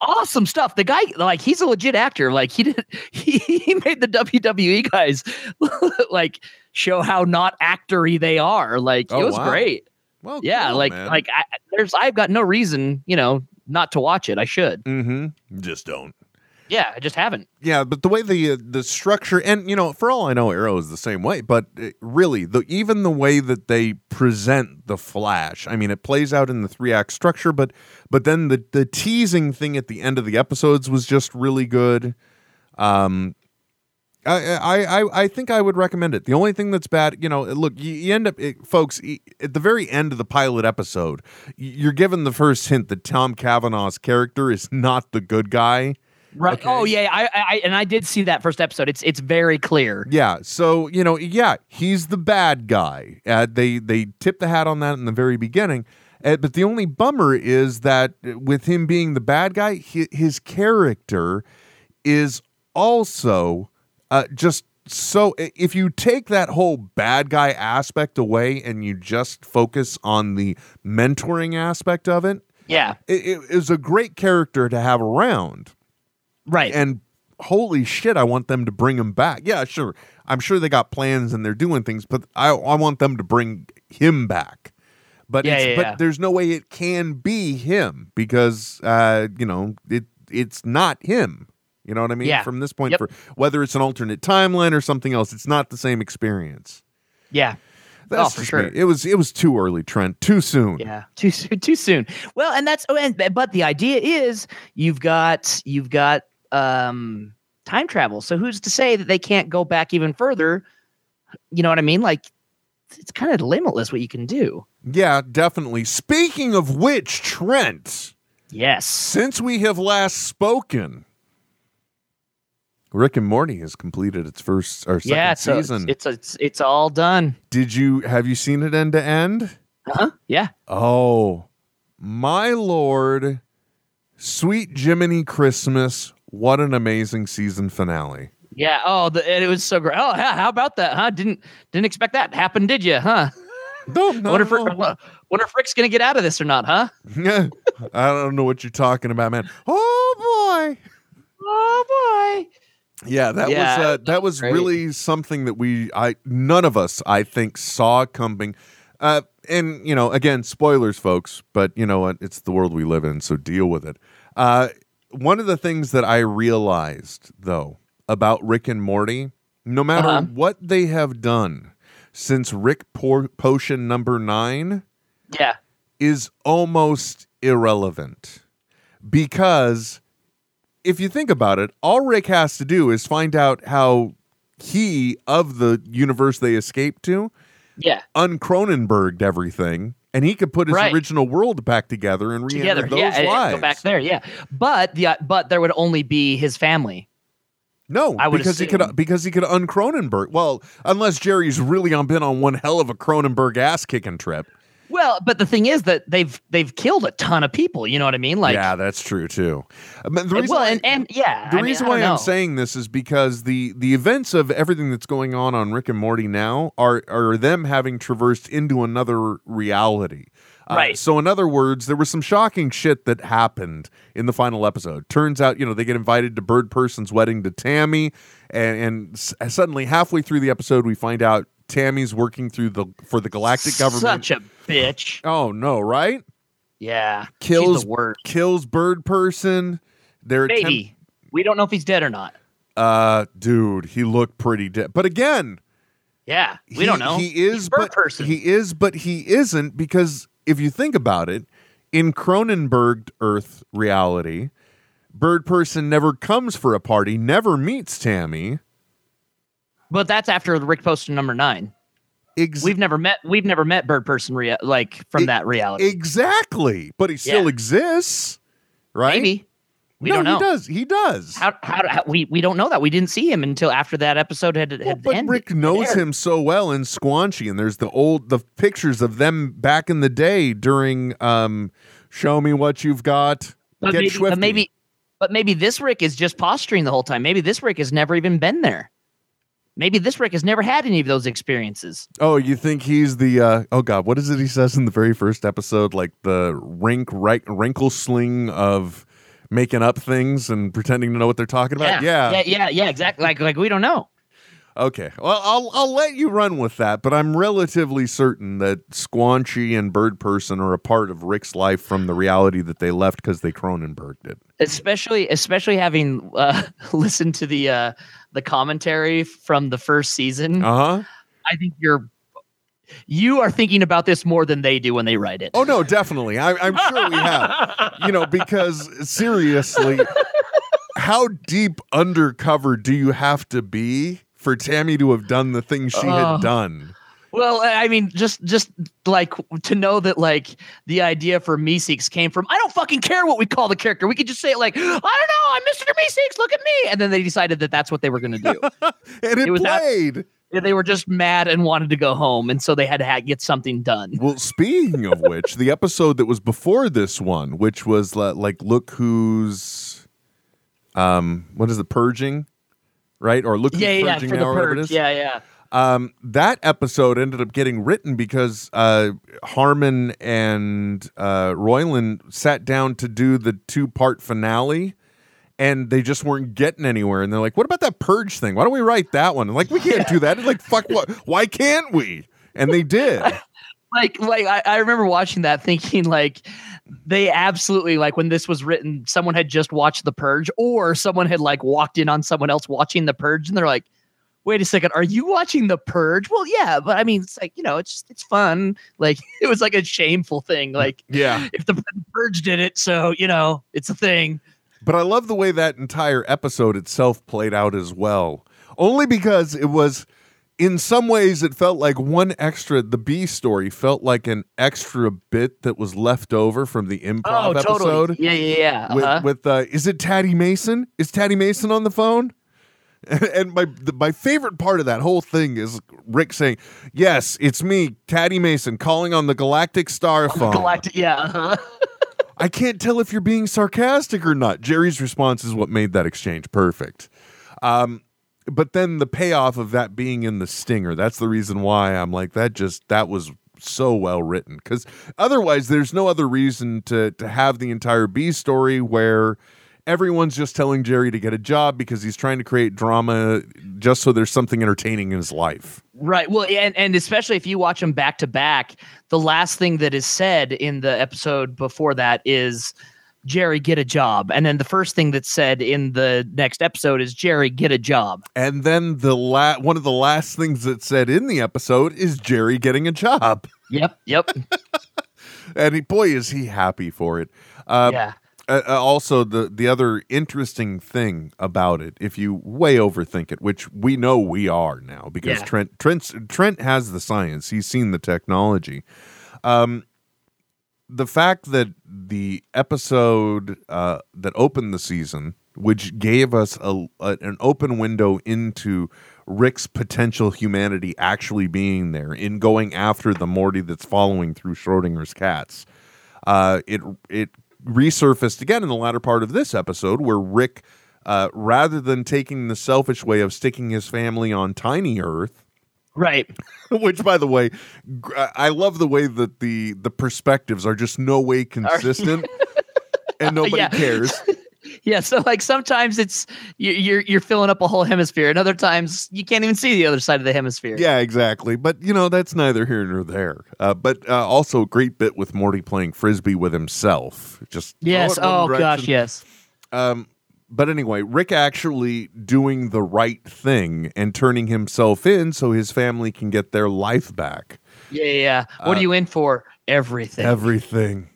Speaker 3: Awesome stuff. The guy, like, he's a legit actor. Like, he did, he, he made the WWE guys like show how not actory they are. Like,
Speaker 2: Oh,
Speaker 3: it was
Speaker 2: wow.
Speaker 3: great.
Speaker 2: Well,
Speaker 3: Yeah,
Speaker 2: cool,
Speaker 3: like,
Speaker 2: man.
Speaker 3: like I, there's, I've got no reason, you know, not to watch it. I should.
Speaker 2: mm-hmm. Just don't.
Speaker 3: Yeah, I just haven't.
Speaker 2: Yeah, but the way the uh, the structure and you know, for all I know, Arrow is the same way. But uh, really, the even the way that they present the Flash, I mean, it plays out in the three act structure. But but then the the teasing thing at the end of the episodes was just really good. Um, I I I, I think I would recommend it. The only thing that's bad, you know, look, you, you end up, it, folks, at the very end of the pilot episode, you're given the first hint that Tom Cavanagh's character is not the good guy.
Speaker 3: Right.
Speaker 2: Okay.
Speaker 3: Oh yeah, I, I and I did see that first episode. It's it's very clear.
Speaker 2: Yeah, so you know, yeah, he's the bad guy. Uh, they they tip the hat on that in the very beginning, uh, but the only bummer is that uh, with him being the bad guy, hi his character is also uh, just so. If you take that whole bad guy aspect away and you just focus on the mentoring aspect of it,
Speaker 3: Yeah.
Speaker 2: it, it is a great character to have around
Speaker 3: Right.
Speaker 2: and holy shit, I want them to bring him back. Yeah, sure. I'm sure they got plans and they're doing things, but I I want them to bring him back. But
Speaker 3: Yeah,
Speaker 2: it's,
Speaker 3: yeah,
Speaker 2: but
Speaker 3: yeah.
Speaker 2: there's no way it can be him because uh you know it it's not him. You know what I mean?
Speaker 3: Yeah.
Speaker 2: From this point
Speaker 3: Yep.
Speaker 2: for whether it's an alternate timeline or something else, it's not the same experience.
Speaker 3: yeah.
Speaker 2: That's
Speaker 3: Oh, for sure.
Speaker 2: me. It was it was too early, Trent. Too soon.
Speaker 3: Yeah, too soon. Too soon. Well, and that's oh, and but the idea is you've got you've got um time travel. So who's to say that they can't go back even further? You know what I mean? Like it's kind of limitless what you can do.
Speaker 2: Yeah, definitely. Speaking of which, Trent,
Speaker 3: Yes.
Speaker 2: Since we have last spoken, Rick and Morty has completed its first or second
Speaker 3: Yeah. So
Speaker 2: season.
Speaker 3: it's it's it's all done.
Speaker 2: Did you have you seen it end to end?
Speaker 3: Huh? Yeah.
Speaker 2: Oh, my lord, sweet Jiminy Christmas! What an amazing season finale.
Speaker 3: Yeah. Oh, the, it was so great. Oh, yeah, how about that? Huh? Didn't didn't expect that to happen, did you? Huh?
Speaker 2: No, no,
Speaker 3: wonder if
Speaker 2: no.
Speaker 3: Wonder if Rick's gonna get out of this or not? Huh?
Speaker 2: Yeah, I don't know what you're talking about, man. Oh boy.
Speaker 3: Oh boy.
Speaker 2: Yeah, that
Speaker 3: Yeah,
Speaker 2: was uh,
Speaker 3: that
Speaker 2: that
Speaker 3: was
Speaker 2: was
Speaker 3: great.
Speaker 2: really something that we I none of us I think saw coming. Uh, and you know, again, spoilers, folks, but you know what? It's the world we live in, so deal with it. Uh, one of the things that I realized though about Rick and Morty, no matter
Speaker 3: Uh-huh.
Speaker 2: what they have done since Rick Potion number nine,
Speaker 3: Yeah.
Speaker 2: is almost irrelevant because if you think about it, all Rick has to do is find out how he of the universe they escaped to
Speaker 3: Yeah.
Speaker 2: uncronenberged everything, and he could put his
Speaker 3: Right.
Speaker 2: original world back together and
Speaker 3: Together.
Speaker 2: those
Speaker 3: Yeah. and
Speaker 2: lives.
Speaker 3: Go back there. Yeah. But the uh, but there would only be his family.
Speaker 2: No,
Speaker 3: I would
Speaker 2: because he could because he could uncronenberg. Well, unless Jerry's really on been on one hell of a Cronenberg ass kicking trip.
Speaker 3: Well, but the thing is that they've they've killed a ton of people. You know what I mean? Like,
Speaker 2: yeah, that's true too. Uh, but the reason
Speaker 3: well,
Speaker 2: why-
Speaker 3: and, and yeah,
Speaker 2: the
Speaker 3: I
Speaker 2: reason
Speaker 3: I
Speaker 2: why I'm saying this is because the the events of everything that's going on on Rick and Morty now are are them having traversed into another reality. Uh,
Speaker 3: Right.
Speaker 2: So, in other words, there was some shocking shit that happened in the final episode. Turns out, you know, they get invited to Bird Person's wedding to Tammy, and, and s- suddenly, halfway through the episode, we find out Tammy's working through the for the galactic government.
Speaker 3: Such a bitch.
Speaker 2: oh no! Right?
Speaker 3: Yeah,
Speaker 2: Kills
Speaker 3: She's the worst.
Speaker 2: kills Bird Person. They're attempt-
Speaker 3: Maybe we don't know if he's dead or not.
Speaker 2: uh, dude, he looked pretty dead. But again,
Speaker 3: Yeah, we
Speaker 2: he-
Speaker 3: don't know.
Speaker 2: He is, but
Speaker 3: person.
Speaker 2: he is, but he isn't because if you think about it, in Cronenberg Earth reality, Bird Person never comes for a party, never meets Tammy.
Speaker 3: But that's after the Rick Potion number nine.
Speaker 2: Ex-
Speaker 3: We've never met. We've never met Bird Person rea- like from
Speaker 2: E-
Speaker 3: that reality.
Speaker 2: exactly, but he still
Speaker 3: Yeah.
Speaker 2: exists, right?
Speaker 3: Maybe we
Speaker 2: no,
Speaker 3: don't know.
Speaker 2: He does. He does.
Speaker 3: How, how, how we we don't know that we didn't see him until after that episode had, had
Speaker 2: Well, but
Speaker 3: ended.
Speaker 2: Rick knows
Speaker 3: There.
Speaker 2: him so well in Squanchy, and there's the old the pictures of them back in the day during um, "Show Me What You've Got."
Speaker 3: But
Speaker 2: Get
Speaker 3: maybe, but maybe, but maybe this Rick is just posturing the whole time. Maybe this Rick has never even been there. Maybe this Rick has never had any of those experiences.
Speaker 2: Oh, you think he's the uh, oh god, what is it he says in the very first episode? Like the rink right, wrinkle sling of making up things and pretending to know what they're talking about.
Speaker 3: yeah, yeah, yeah, yeah, exactly. Like, like we don't know.
Speaker 2: Okay. Well, I'll I'll let you run with that, but I'm relatively certain that Squanchy and Bird Person are a part of Rick's life from the reality that they left because they Cronenberged it.
Speaker 3: especially especially having uh, listened to the uh, the commentary from the first season.
Speaker 2: Uh huh.
Speaker 3: I think you're you are thinking about this more than they do when they write it.
Speaker 2: Oh no, definitely. I, I'm sure we have. You know, because seriously, how deep undercover do you have to be for Tammy to have done the thing she
Speaker 3: Oh.
Speaker 2: had done?
Speaker 3: Well, I mean, just just like to know that like the idea for Meeseeks came from I don't fucking care what we call the character. We could just say it like I don't know, I'm Mr. Meeseeks. Look at me, and then they decided that that's what they were going to do.
Speaker 2: And it,
Speaker 3: It
Speaker 2: played.
Speaker 3: they were just mad and wanted to go home, and so they had to ha- get something done.
Speaker 2: Well, speaking of which, the episode that was before this one, which was uh, like, look who's, um, what is it, purging, right? Or look who's
Speaker 3: Yeah, yeah, for the
Speaker 2: or whatever it
Speaker 3: purge. Yeah, yeah.
Speaker 2: Um, that episode ended up getting written because uh, Harmon and uh, Roiland sat down to do the two part finale. And they just weren't getting anywhere, and they're like, "What about that purge thing? Why don't we write that one?" And like, we can't do that. It's like, fuck, what? Why can't we? And they did.
Speaker 3: like like I, I remember watching that thinking like they absolutely like when this was written someone had just watched the purge or someone had like walked in on someone else watching the purge and they're like wait a second are you watching the purge well yeah but i mean it's like you know it's just it's fun like it was like a shameful thing like
Speaker 2: yeah,
Speaker 3: if the purge did it so you know it's a thing
Speaker 2: But I love the way that entire episode itself played out as well. Only because it was, in some ways, it felt like one extra, the B story felt like an extra bit that was left over from the improv episode.
Speaker 3: yeah yeah yeah
Speaker 2: With,
Speaker 3: uh-huh.
Speaker 2: with uh, is it Taddy Mason? Is Taddy Mason on the phone? And my the, my favorite part of that whole thing is Rick saying, "Yes, it's me, Taddy Mason, calling on the Galactic Star phone."
Speaker 3: galactic yeah uh-huh.
Speaker 2: I can't tell if you're being sarcastic or not. Jerry's response is what made that exchange perfect. Um, but then the payoff of that being in the stinger, that's the reason why I'm like, that just, that was so well written. Because otherwise, there's no other reason to, to have the entire B story where everyone's just telling Jerry to get a job because he's trying to create drama just so there's something entertaining in his life.
Speaker 3: Right. Well, and, and especially if you watch them back to back, the last thing that is said in the episode before that is Jerry, get a job. And then the first thing that's said in the next episode is Jerry, get a job.
Speaker 2: And then the la- one of the last things that's said in the episode is Jerry getting a job.
Speaker 3: Yep. Yep.
Speaker 2: and he, boy is he happy for it. Uh,
Speaker 3: yeah.
Speaker 2: Uh, uh, also, the the other interesting thing about it, if you way overthink it, which we know we are now, because
Speaker 3: Yeah.
Speaker 2: Trent Trent Trent has the science, he's seen the technology. Um, the fact that the episode uh, that opened the season, which gave us a, a an open window into Rick's potential humanity actually being there in going after the Morty that's following through Schrodinger's cats, uh, it it resurfaced again in the latter part of this episode where Rick, uh, rather than taking the selfish way of sticking his family on Tiny Earth,
Speaker 3: Right.
Speaker 2: which by the way, I love the way that the the perspectives are just no way consistent, and nobody
Speaker 3: Yeah.
Speaker 2: cares.
Speaker 3: Yeah. So like sometimes it's you- you're you're filling up a whole hemisphere, and other times you can't even see the other side of the hemisphere.
Speaker 2: Yeah, exactly. But you know that's neither here nor there. Uh, but uh, also a great bit with Morty playing frisbee with himself. Just
Speaker 3: Yes.
Speaker 2: oh
Speaker 3: Oh gosh. Yes.
Speaker 2: Um, but anyway, Rick actually doing the right thing and turning himself in so his family can get their life back.
Speaker 3: Yeah. Yeah. yeah. What
Speaker 2: Uh,
Speaker 3: are you in for? Everything.
Speaker 2: Everything.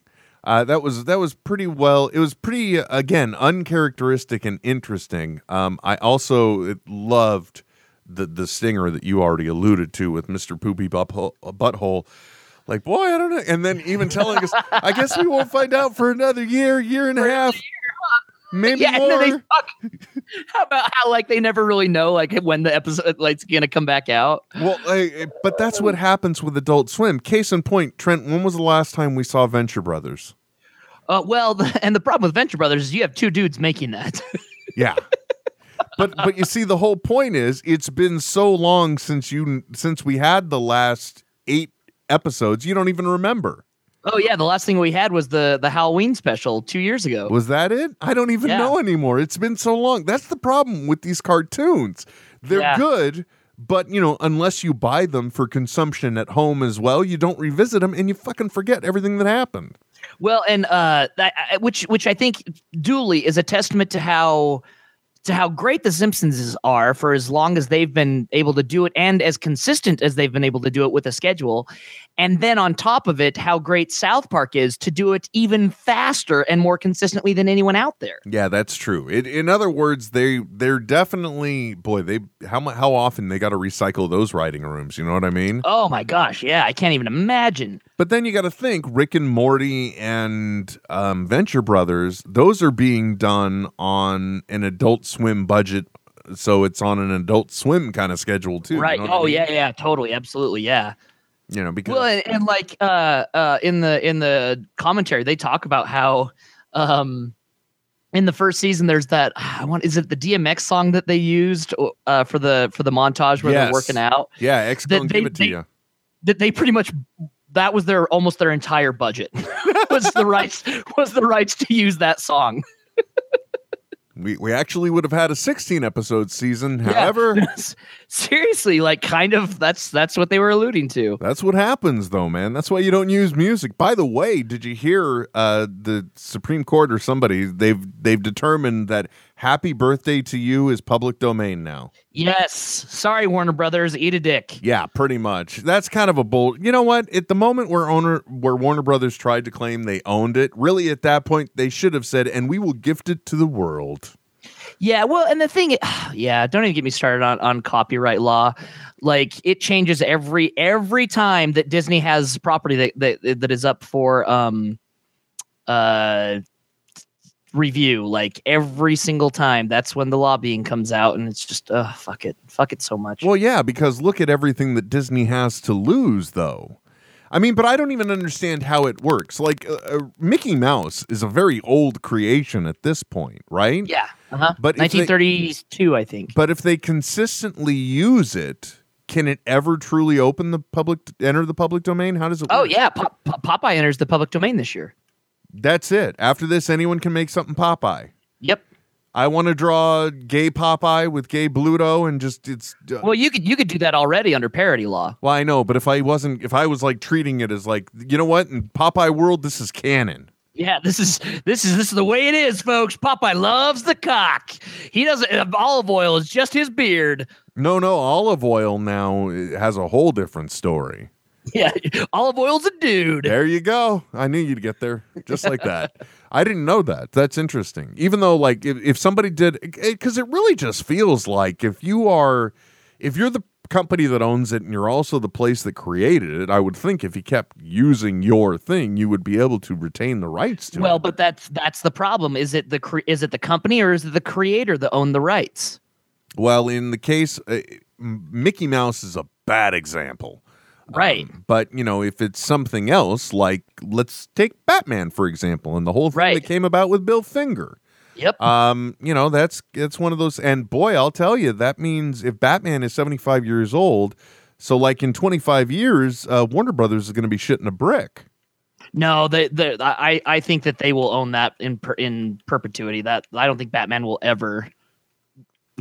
Speaker 2: Uh, that was that was pretty well. It was pretty uh, again uncharacteristic and interesting. Um, I also loved the the stinger that you already alluded to with Mister Poopy Butthole, Butthole. Like, boy, I don't know. And then even telling us, I guess we won't find out for another year, year and a half, maybe
Speaker 3: yeah, and then they how about how like they never really know like when the episode like's gonna come back out?
Speaker 2: Well, I, but that's what happens with Adult Swim. Case in point, Trent. When was the last time we saw Venture Brothers?
Speaker 3: Uh, well, the, and the problem with Venture Brothers is you have two dudes making that.
Speaker 2: Yeah. but but you see the whole point is it's been so long since you since we had the last 8 episodes you don't even remember.
Speaker 3: oh yeah, the last thing we had was the the Halloween special two years ago.
Speaker 2: Was that it? I don't even
Speaker 3: Yeah.
Speaker 2: know anymore. It's been so long. That's the problem with these cartoons. They're
Speaker 3: Yeah.
Speaker 2: good, but you know, unless you buy them for consumption at home as well, you don't revisit them and you fucking forget everything that happened.
Speaker 3: Well, and uh, that which which I think duly is a testament to how to how great the Simpsons are for as long as they've been able to do it, and as consistent as they've been able to do it with a schedule. And then on top of it, how great South Park is to do it even faster and more consistently than anyone out there.
Speaker 2: Yeah, that's true. It, in other words, they they're definitely boy. They how how often they got to recycle those writing rooms. You know what I mean?
Speaker 3: Oh my gosh, yeah, I can't even imagine.
Speaker 2: But then you got to think Rick and Morty and um, Venture Brothers. Those are being done on an Adult Swim budget, so it's on an Adult Swim kind of schedule too. you
Speaker 3: right?
Speaker 2: know what I
Speaker 3: Oh
Speaker 2: mean?
Speaker 3: yeah, yeah, totally, absolutely, yeah.
Speaker 2: You know because
Speaker 3: Well, and, and like uh, uh, in the in the commentary, they talk about how um, in the first season there's that I want is it the DMX song that they used uh, for the for the montage where
Speaker 2: Yes.
Speaker 3: they're working out
Speaker 2: yeah, X gonna give it to
Speaker 3: they-
Speaker 2: you.
Speaker 3: that they pretty much that was their almost their entire budget was the rights was the rights to use that song.
Speaker 2: We we actually would have had a 16 episode season.
Speaker 3: Yeah.
Speaker 2: However,
Speaker 3: Seriously, like kind of that's that's what they were alluding to.
Speaker 2: That's what happens, though, man. That's why you don't use music. By the way, did you hear uh, the Supreme Court or somebody they've they've determined that "Happy Birthday to You" is public domain now?
Speaker 3: Yes, sorry Warner Brothers, eat a dick.
Speaker 2: Yeah, pretty much. That's kind of a bull. You know what? At the moment where owner where Warner Brothers tried to claim they owned it, really at that point they should have said, "And we will gift it to the world."
Speaker 3: Yeah, well, and the thing, yeah, don't even get me started on on copyright law. Like it changes every every time that Disney has property that that, that is up for um uh review. Like every single time, that's when the lobbying comes out, and it's just, uh, fuck it, fuck it so much.
Speaker 2: Well, yeah, because look at everything that Disney has to lose, though. I mean, but I don't even understand how it works. Like, uh, uh, Mickey Mouse is a very old creation at this point, right?
Speaker 3: yeah, uh-huh.
Speaker 2: But if they-
Speaker 3: 1932, I think.
Speaker 2: But if they consistently use it, can it ever truly open the public, enter the public domain? How does it
Speaker 3: Oh
Speaker 2: work?
Speaker 3: yeah, Pop- Popeye enters the public domain this year.
Speaker 2: That's it. After this, anyone can make something Popeye.
Speaker 3: Yep.
Speaker 2: I want to draw gay Popeye with gay Bluto and just, it's. Uh,
Speaker 3: Well, you could you could do that already under parody law.
Speaker 2: Well, I know, but if I wasn't, if I was like treating it as like, you know what, in Popeye world, this is canon.
Speaker 3: Yeah, this is this is this is the way it is, folks. Popeye loves the cock. He doesn't. Uh, Olive Oyl is just his beard.
Speaker 2: No, no, Olive Oyl now has a whole different story.
Speaker 3: Yeah, Olive Oyl's a dude.
Speaker 2: There you go. I knew you'd get there just like that. I didn't know that. That's interesting. Even though, like, if, if somebody did, because it really just feels like if you are, if you're the company that owns it and you're also the place that created it, I would think if you kept using your thing, you would be able to retain the rights to
Speaker 3: Well,
Speaker 2: it.
Speaker 3: Well, but that's that's the problem. Is it the cre- is it the company or is it the creator that owned the rights?
Speaker 2: Well, in the case, uh, Mickey Mouse is a bad example.
Speaker 3: Right.
Speaker 2: Um, but you know, if it's something else, like let's take Batman for example, and the whole thing
Speaker 3: Right.
Speaker 2: that came about with Bill Finger.
Speaker 3: Yep.
Speaker 2: Um, you know, that's that's one of those. And boy, I'll tell you, that means if Batman is seventy five years old, so like in twenty five years, uh, Warner Brothers is going to be shitting a brick.
Speaker 3: no, they, they, I I think that they will own that in per, in perpetuity. That I don't think Batman will ever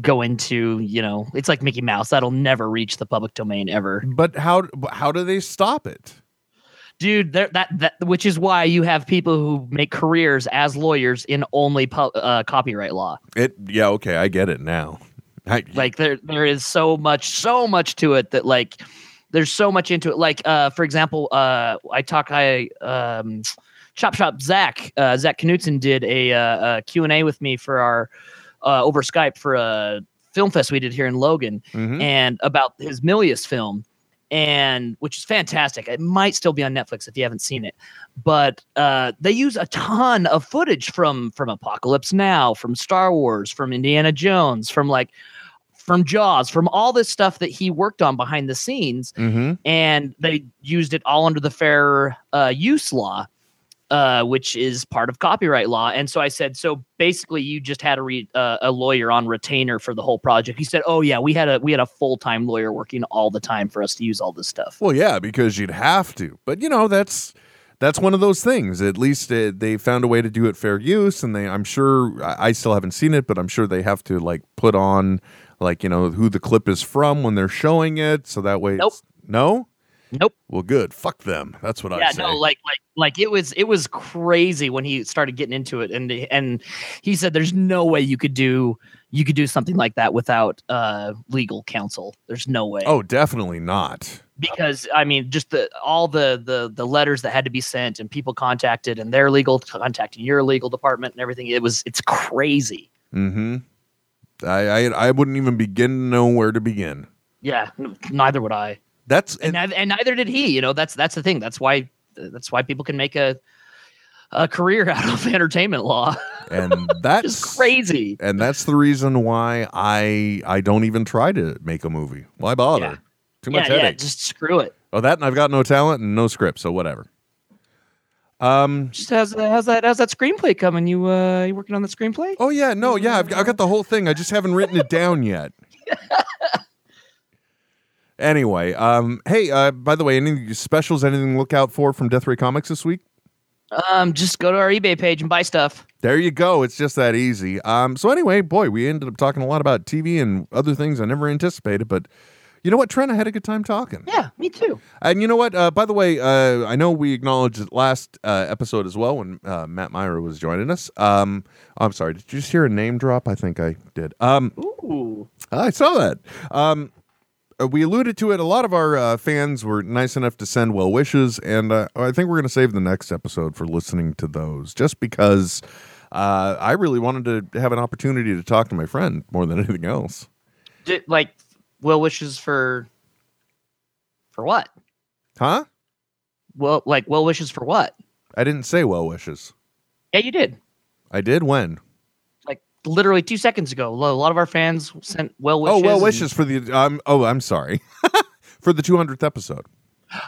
Speaker 3: go into. You know, it's like Mickey Mouse. That'll never reach the public domain ever.
Speaker 2: But how how do they stop it?
Speaker 3: dude there that that which is why you have people who make careers as lawyers in only pu- uh, copyright law
Speaker 2: It yeah, okay, I get it now. I,
Speaker 3: like there there is so much so much to it that like there's so much into it like uh for example uh i talk i um Chop Shop Zach uh, Zak Knutson did a, uh, a Q and A with me for our uh, over Skype for a film fest we did here in Logan,
Speaker 2: Mhm.
Speaker 3: and about his Milius film, and which is fantastic. It might still be on Netflix if you haven't seen it, but uh, they use a ton of footage from from Apocalypse Now, from Star Wars, from Indiana Jones, from like from Jaws, from all this stuff that he worked on behind the scenes
Speaker 2: Mm-hmm.
Speaker 3: and they used it all under the fair uh, use law, uh, which is part of copyright law. And so I said, so basically, you just had a re- uh, a lawyer on retainer for the whole project. He said, oh yeah, we had a we had a full time lawyer working all the time for us to use all this stuff.
Speaker 2: Well, yeah, because you'd have to. But you know, that's that's one of those things. At least uh, they found a way to do it fair use, and they. I'm sure I I still haven't seen it, but I'm sure they have to like put on like you know who the clip is from when they're showing it, so that way.
Speaker 3: Nope.
Speaker 2: No.
Speaker 3: Nope.
Speaker 2: Well, good. Fuck them. That's what I say.
Speaker 3: yeah, no, like like like it was it was crazy when he started getting into it, and and he said, "There's no way you could do you could do something like that without uh, legal counsel. There's no way."
Speaker 2: oh, definitely not.
Speaker 3: because I mean, just the all the the the letters that had to be sent and people contacted and their legal contacting your legal department and everything. It was it's crazy.
Speaker 2: Mm-hmm. I, I I wouldn't even begin to know where to begin.
Speaker 3: Yeah, neither would I,
Speaker 2: That's
Speaker 3: and neither, and neither did he. You know, that's that's the thing. That's why that's why people can make a a career out of entertainment law.
Speaker 2: and that's
Speaker 3: crazy.
Speaker 2: and that's the reason why I I don't even try to make a movie. Why bother?
Speaker 3: Yeah.
Speaker 2: Too much
Speaker 3: yeah,
Speaker 2: headache.
Speaker 3: just screw it.
Speaker 2: oh, that and I've got no talent and no script, so whatever. Um.
Speaker 3: Just how's, how's that how's that screenplay coming? You uh you working on the screenplay?
Speaker 2: Oh yeah, no, yeah, I've, I've got the whole thing. I just haven't written it down yet. anyway, um, hey, uh, by the way, any specials, anything to look out for from Death Ray Comics this week?
Speaker 3: Um, just go to our eBay page and buy stuff.
Speaker 2: There you go. It's just that easy. Um, so anyway, boy, we ended up talking a lot about TV and other things I never anticipated, but you know what, Trent, I had a good time talking.
Speaker 3: Yeah, me too.
Speaker 2: And you know what? Uh, by the way, uh, I know we acknowledged it last uh, episode as well when uh, Matt Myra was joining us. Um, I'm sorry, did you just hear a name drop? I think I did. Um,
Speaker 3: Ooh.
Speaker 2: I saw that. Um, we alluded to it. A lot of our uh, fans were nice enough to send well wishes, and uh, I think we're going to save the next episode for listening to those, just because uh, I really wanted to have an opportunity to talk to my friend more than anything else.
Speaker 3: Did, like well wishes for for what?
Speaker 2: Huh?
Speaker 3: Well, like well wishes for what?
Speaker 2: I didn't say well wishes.
Speaker 3: Yeah, you did.
Speaker 2: I did when?
Speaker 3: Literally two seconds ago. A lot of our fans sent well wishes.
Speaker 2: oh, well
Speaker 3: and-
Speaker 2: wishes for the. Um, oh, I'm sorry. for the 200th episode.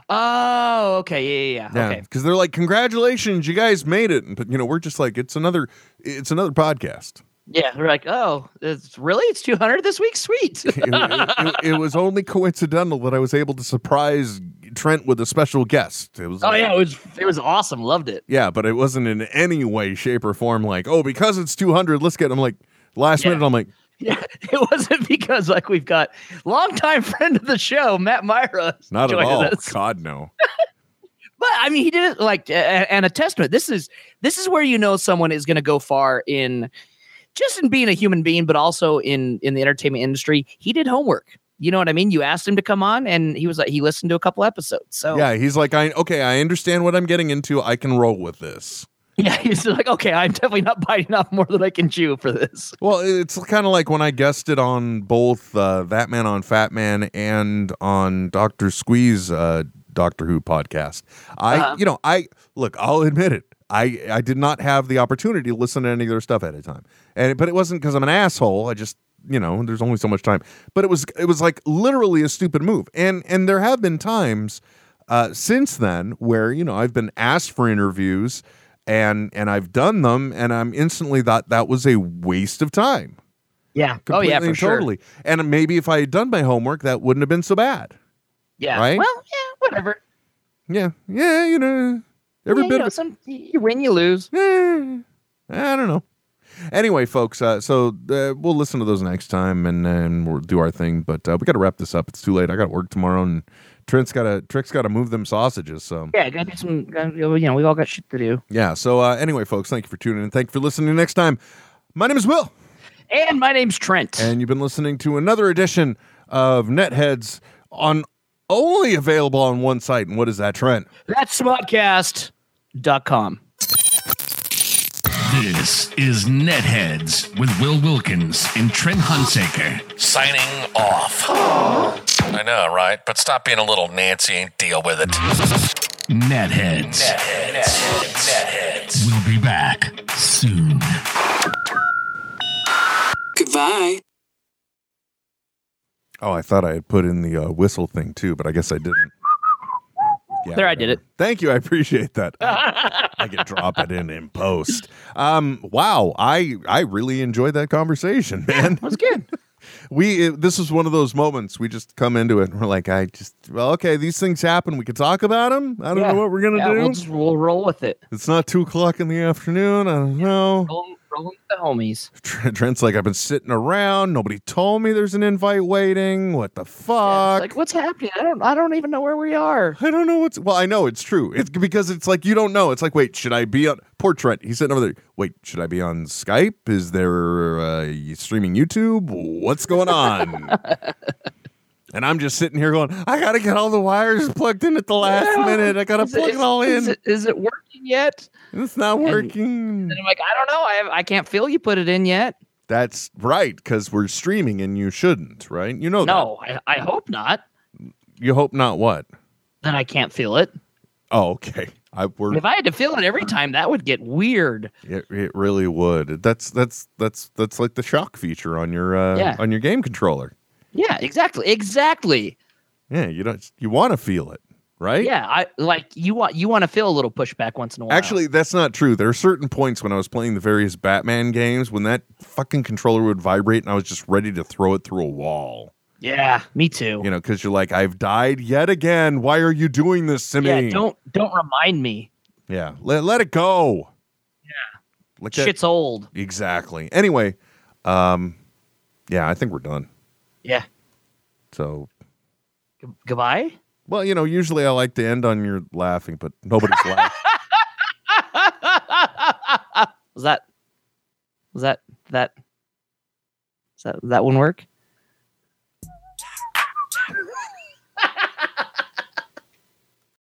Speaker 3: Oh, okay, yeah, yeah, yeah.
Speaker 2: Yeah,
Speaker 3: Okay.
Speaker 2: because they're like, "Congratulations, you guys made it!" But you know, we're just like, "It's another, it's another podcast."
Speaker 3: Yeah, we're like, oh, it's really it's two hundred this week. Sweet.
Speaker 2: it, it- it- was only coincidental that I was able to surprise Trent with a special guest. It was
Speaker 3: oh yeah, it was it was awesome. Loved it.
Speaker 2: yeah, but it wasn't in any way, shape, or form like, oh, because it's 200, let's get. I'm like, last
Speaker 3: Yeah.
Speaker 2: minute, I'm like,
Speaker 3: Yeah, it wasn't because like we've got longtime friend of the show, Matt Myra.
Speaker 2: not at all.
Speaker 3: us.
Speaker 2: God no.
Speaker 3: But I mean, he did it like, and a testament. This is this is where you know someone is going to go far in just in being a human being, but also in in the entertainment industry. He did homework. You know what I mean? You asked him to come on, and he was like, he listened to a couple episodes. So
Speaker 2: Yeah, he's like, I okay, I understand what I'm getting into. I can roll with this.
Speaker 3: yeah, he's like, okay, I'm definitely not biting off more than I can chew for this.
Speaker 2: Well, it's kind of like when I guested on both uh, That Man on Fat Man and on Doctor Squeeze uh, Doctor Who podcast. I,
Speaker 3: Uh-huh.
Speaker 2: you know, I look. I'll admit it. I I did not have the opportunity to listen to any of their stuff at a time, and but it wasn't because I'm an asshole. I just you know, there's only so much time. But it was it was like literally a stupid move, and and there have been times uh, since then where you know I've been asked for interviews. And and I've done them, and I'm instantly thought that was a waste of time.
Speaker 3: Yeah. Oh yeah, for
Speaker 2: and
Speaker 3: sure.
Speaker 2: totally. And maybe if I had done my homework, that wouldn't have been so bad.
Speaker 3: Yeah.
Speaker 2: Right?
Speaker 3: Well, yeah, whatever.
Speaker 2: Yeah, yeah, you know, every
Speaker 3: Yeah, you
Speaker 2: bit
Speaker 3: know,
Speaker 2: of
Speaker 3: some you win, you lose.
Speaker 2: Eh, I don't know. Anyway, folks, uh, so uh, we'll listen to those next time and then we'll do our thing. But uh, we got to wrap this up. It's too late. I got to work tomorrow, and Trent's got to Trick's got to move them sausages. So
Speaker 3: Yeah, gotta do some. Gotta, you know, we all got shit to do.
Speaker 2: yeah. So uh, anyway, folks, thank you for tuning in. Thank you for listening. Next time, my name is Will,
Speaker 3: And my name's Trent.
Speaker 2: and you've been listening to another edition of Netheads on only available on one site. And what is that, Trent?
Speaker 3: That's smodcast.com.
Speaker 5: This is Netheads with Will Wilkins and Trent Hunsaker. Signing off.
Speaker 6: I know, right? But stop being a little Nancy and deal with it.
Speaker 5: Netheads. Netheads. Netheads. Netheads. We'll be back soon.
Speaker 7: Goodbye.
Speaker 2: Oh, I thought I had put in the uh, whistle thing too, but I guess I didn't. Yeah,
Speaker 3: There, I did
Speaker 2: it. Thank you. I appreciate that. I can drop it in in post. Um, wow, I I really enjoyed that conversation, man.
Speaker 3: That was good.
Speaker 2: we it, this is one of those moments we just come into it and we're like, I just well, okay, these things happen. We can talk about them. I don't
Speaker 3: Yeah.
Speaker 2: know what we're gonna
Speaker 3: Yeah,
Speaker 2: do.
Speaker 3: we'll just we'll roll with it.
Speaker 2: it's not two o'clock in the afternoon. I don't know.
Speaker 3: Roll, roll with the homies.
Speaker 2: Trent- Trent's like, I've been sitting around. Nobody told me there's an invite waiting. What the
Speaker 3: Yeah,
Speaker 2: fuck?
Speaker 3: it's like what's happening? I don't I don't even know where we are.
Speaker 2: I don't know what's. Well, I know it's true. It's because it's like you don't know. It's like, wait, should I be on? Poor Trent. He's sitting over there. Wait, should I be on Skype? Is there uh, streaming YouTube? What's going on? and I'm just sitting here going, I gotta get all the wires plugged in at the last
Speaker 3: Yeah.
Speaker 2: minute. I gotta
Speaker 3: Is
Speaker 2: plug it, all in.
Speaker 3: Is it, is it working yet?
Speaker 2: it's not working.
Speaker 3: And I'm like, I don't know. I have, I can't feel you put it in yet.
Speaker 2: That's right, because we're streaming and you shouldn't, right? You know
Speaker 3: No, I, I hope not.
Speaker 2: You hope not. What?
Speaker 3: Then I can't feel it.
Speaker 2: Oh, okay. I we're
Speaker 3: If I had to feel it every time, that would get weird.
Speaker 2: It, it really would. That's that's that's that's like the shock feature on your uh,
Speaker 3: Yeah.
Speaker 2: on your game controller.
Speaker 3: Yeah, exactly, exactly.
Speaker 2: Yeah, you don't you want to feel it, right?
Speaker 3: Yeah, I like you want you want to feel a little pushback once in a while.
Speaker 2: Actually, that's not true. There are certain points when I was playing the various Batman games when that fucking controller would vibrate and I was just ready to throw it through a wall.
Speaker 3: yeah, me too.
Speaker 2: You know, because you're like, I've died yet again. Why are you doing this to
Speaker 3: Yeah,
Speaker 2: me?
Speaker 3: don't don't remind me.
Speaker 2: Yeah, let, let it go. Yeah, like that-
Speaker 3: Shit's old.
Speaker 2: exactly. Anyway, um, yeah, I think we're done.
Speaker 3: Yeah.
Speaker 2: So
Speaker 3: G- goodbye.
Speaker 2: Well, you know, usually I like to end on your laughing, but nobody's laughing.
Speaker 3: was that was that that does that that one work?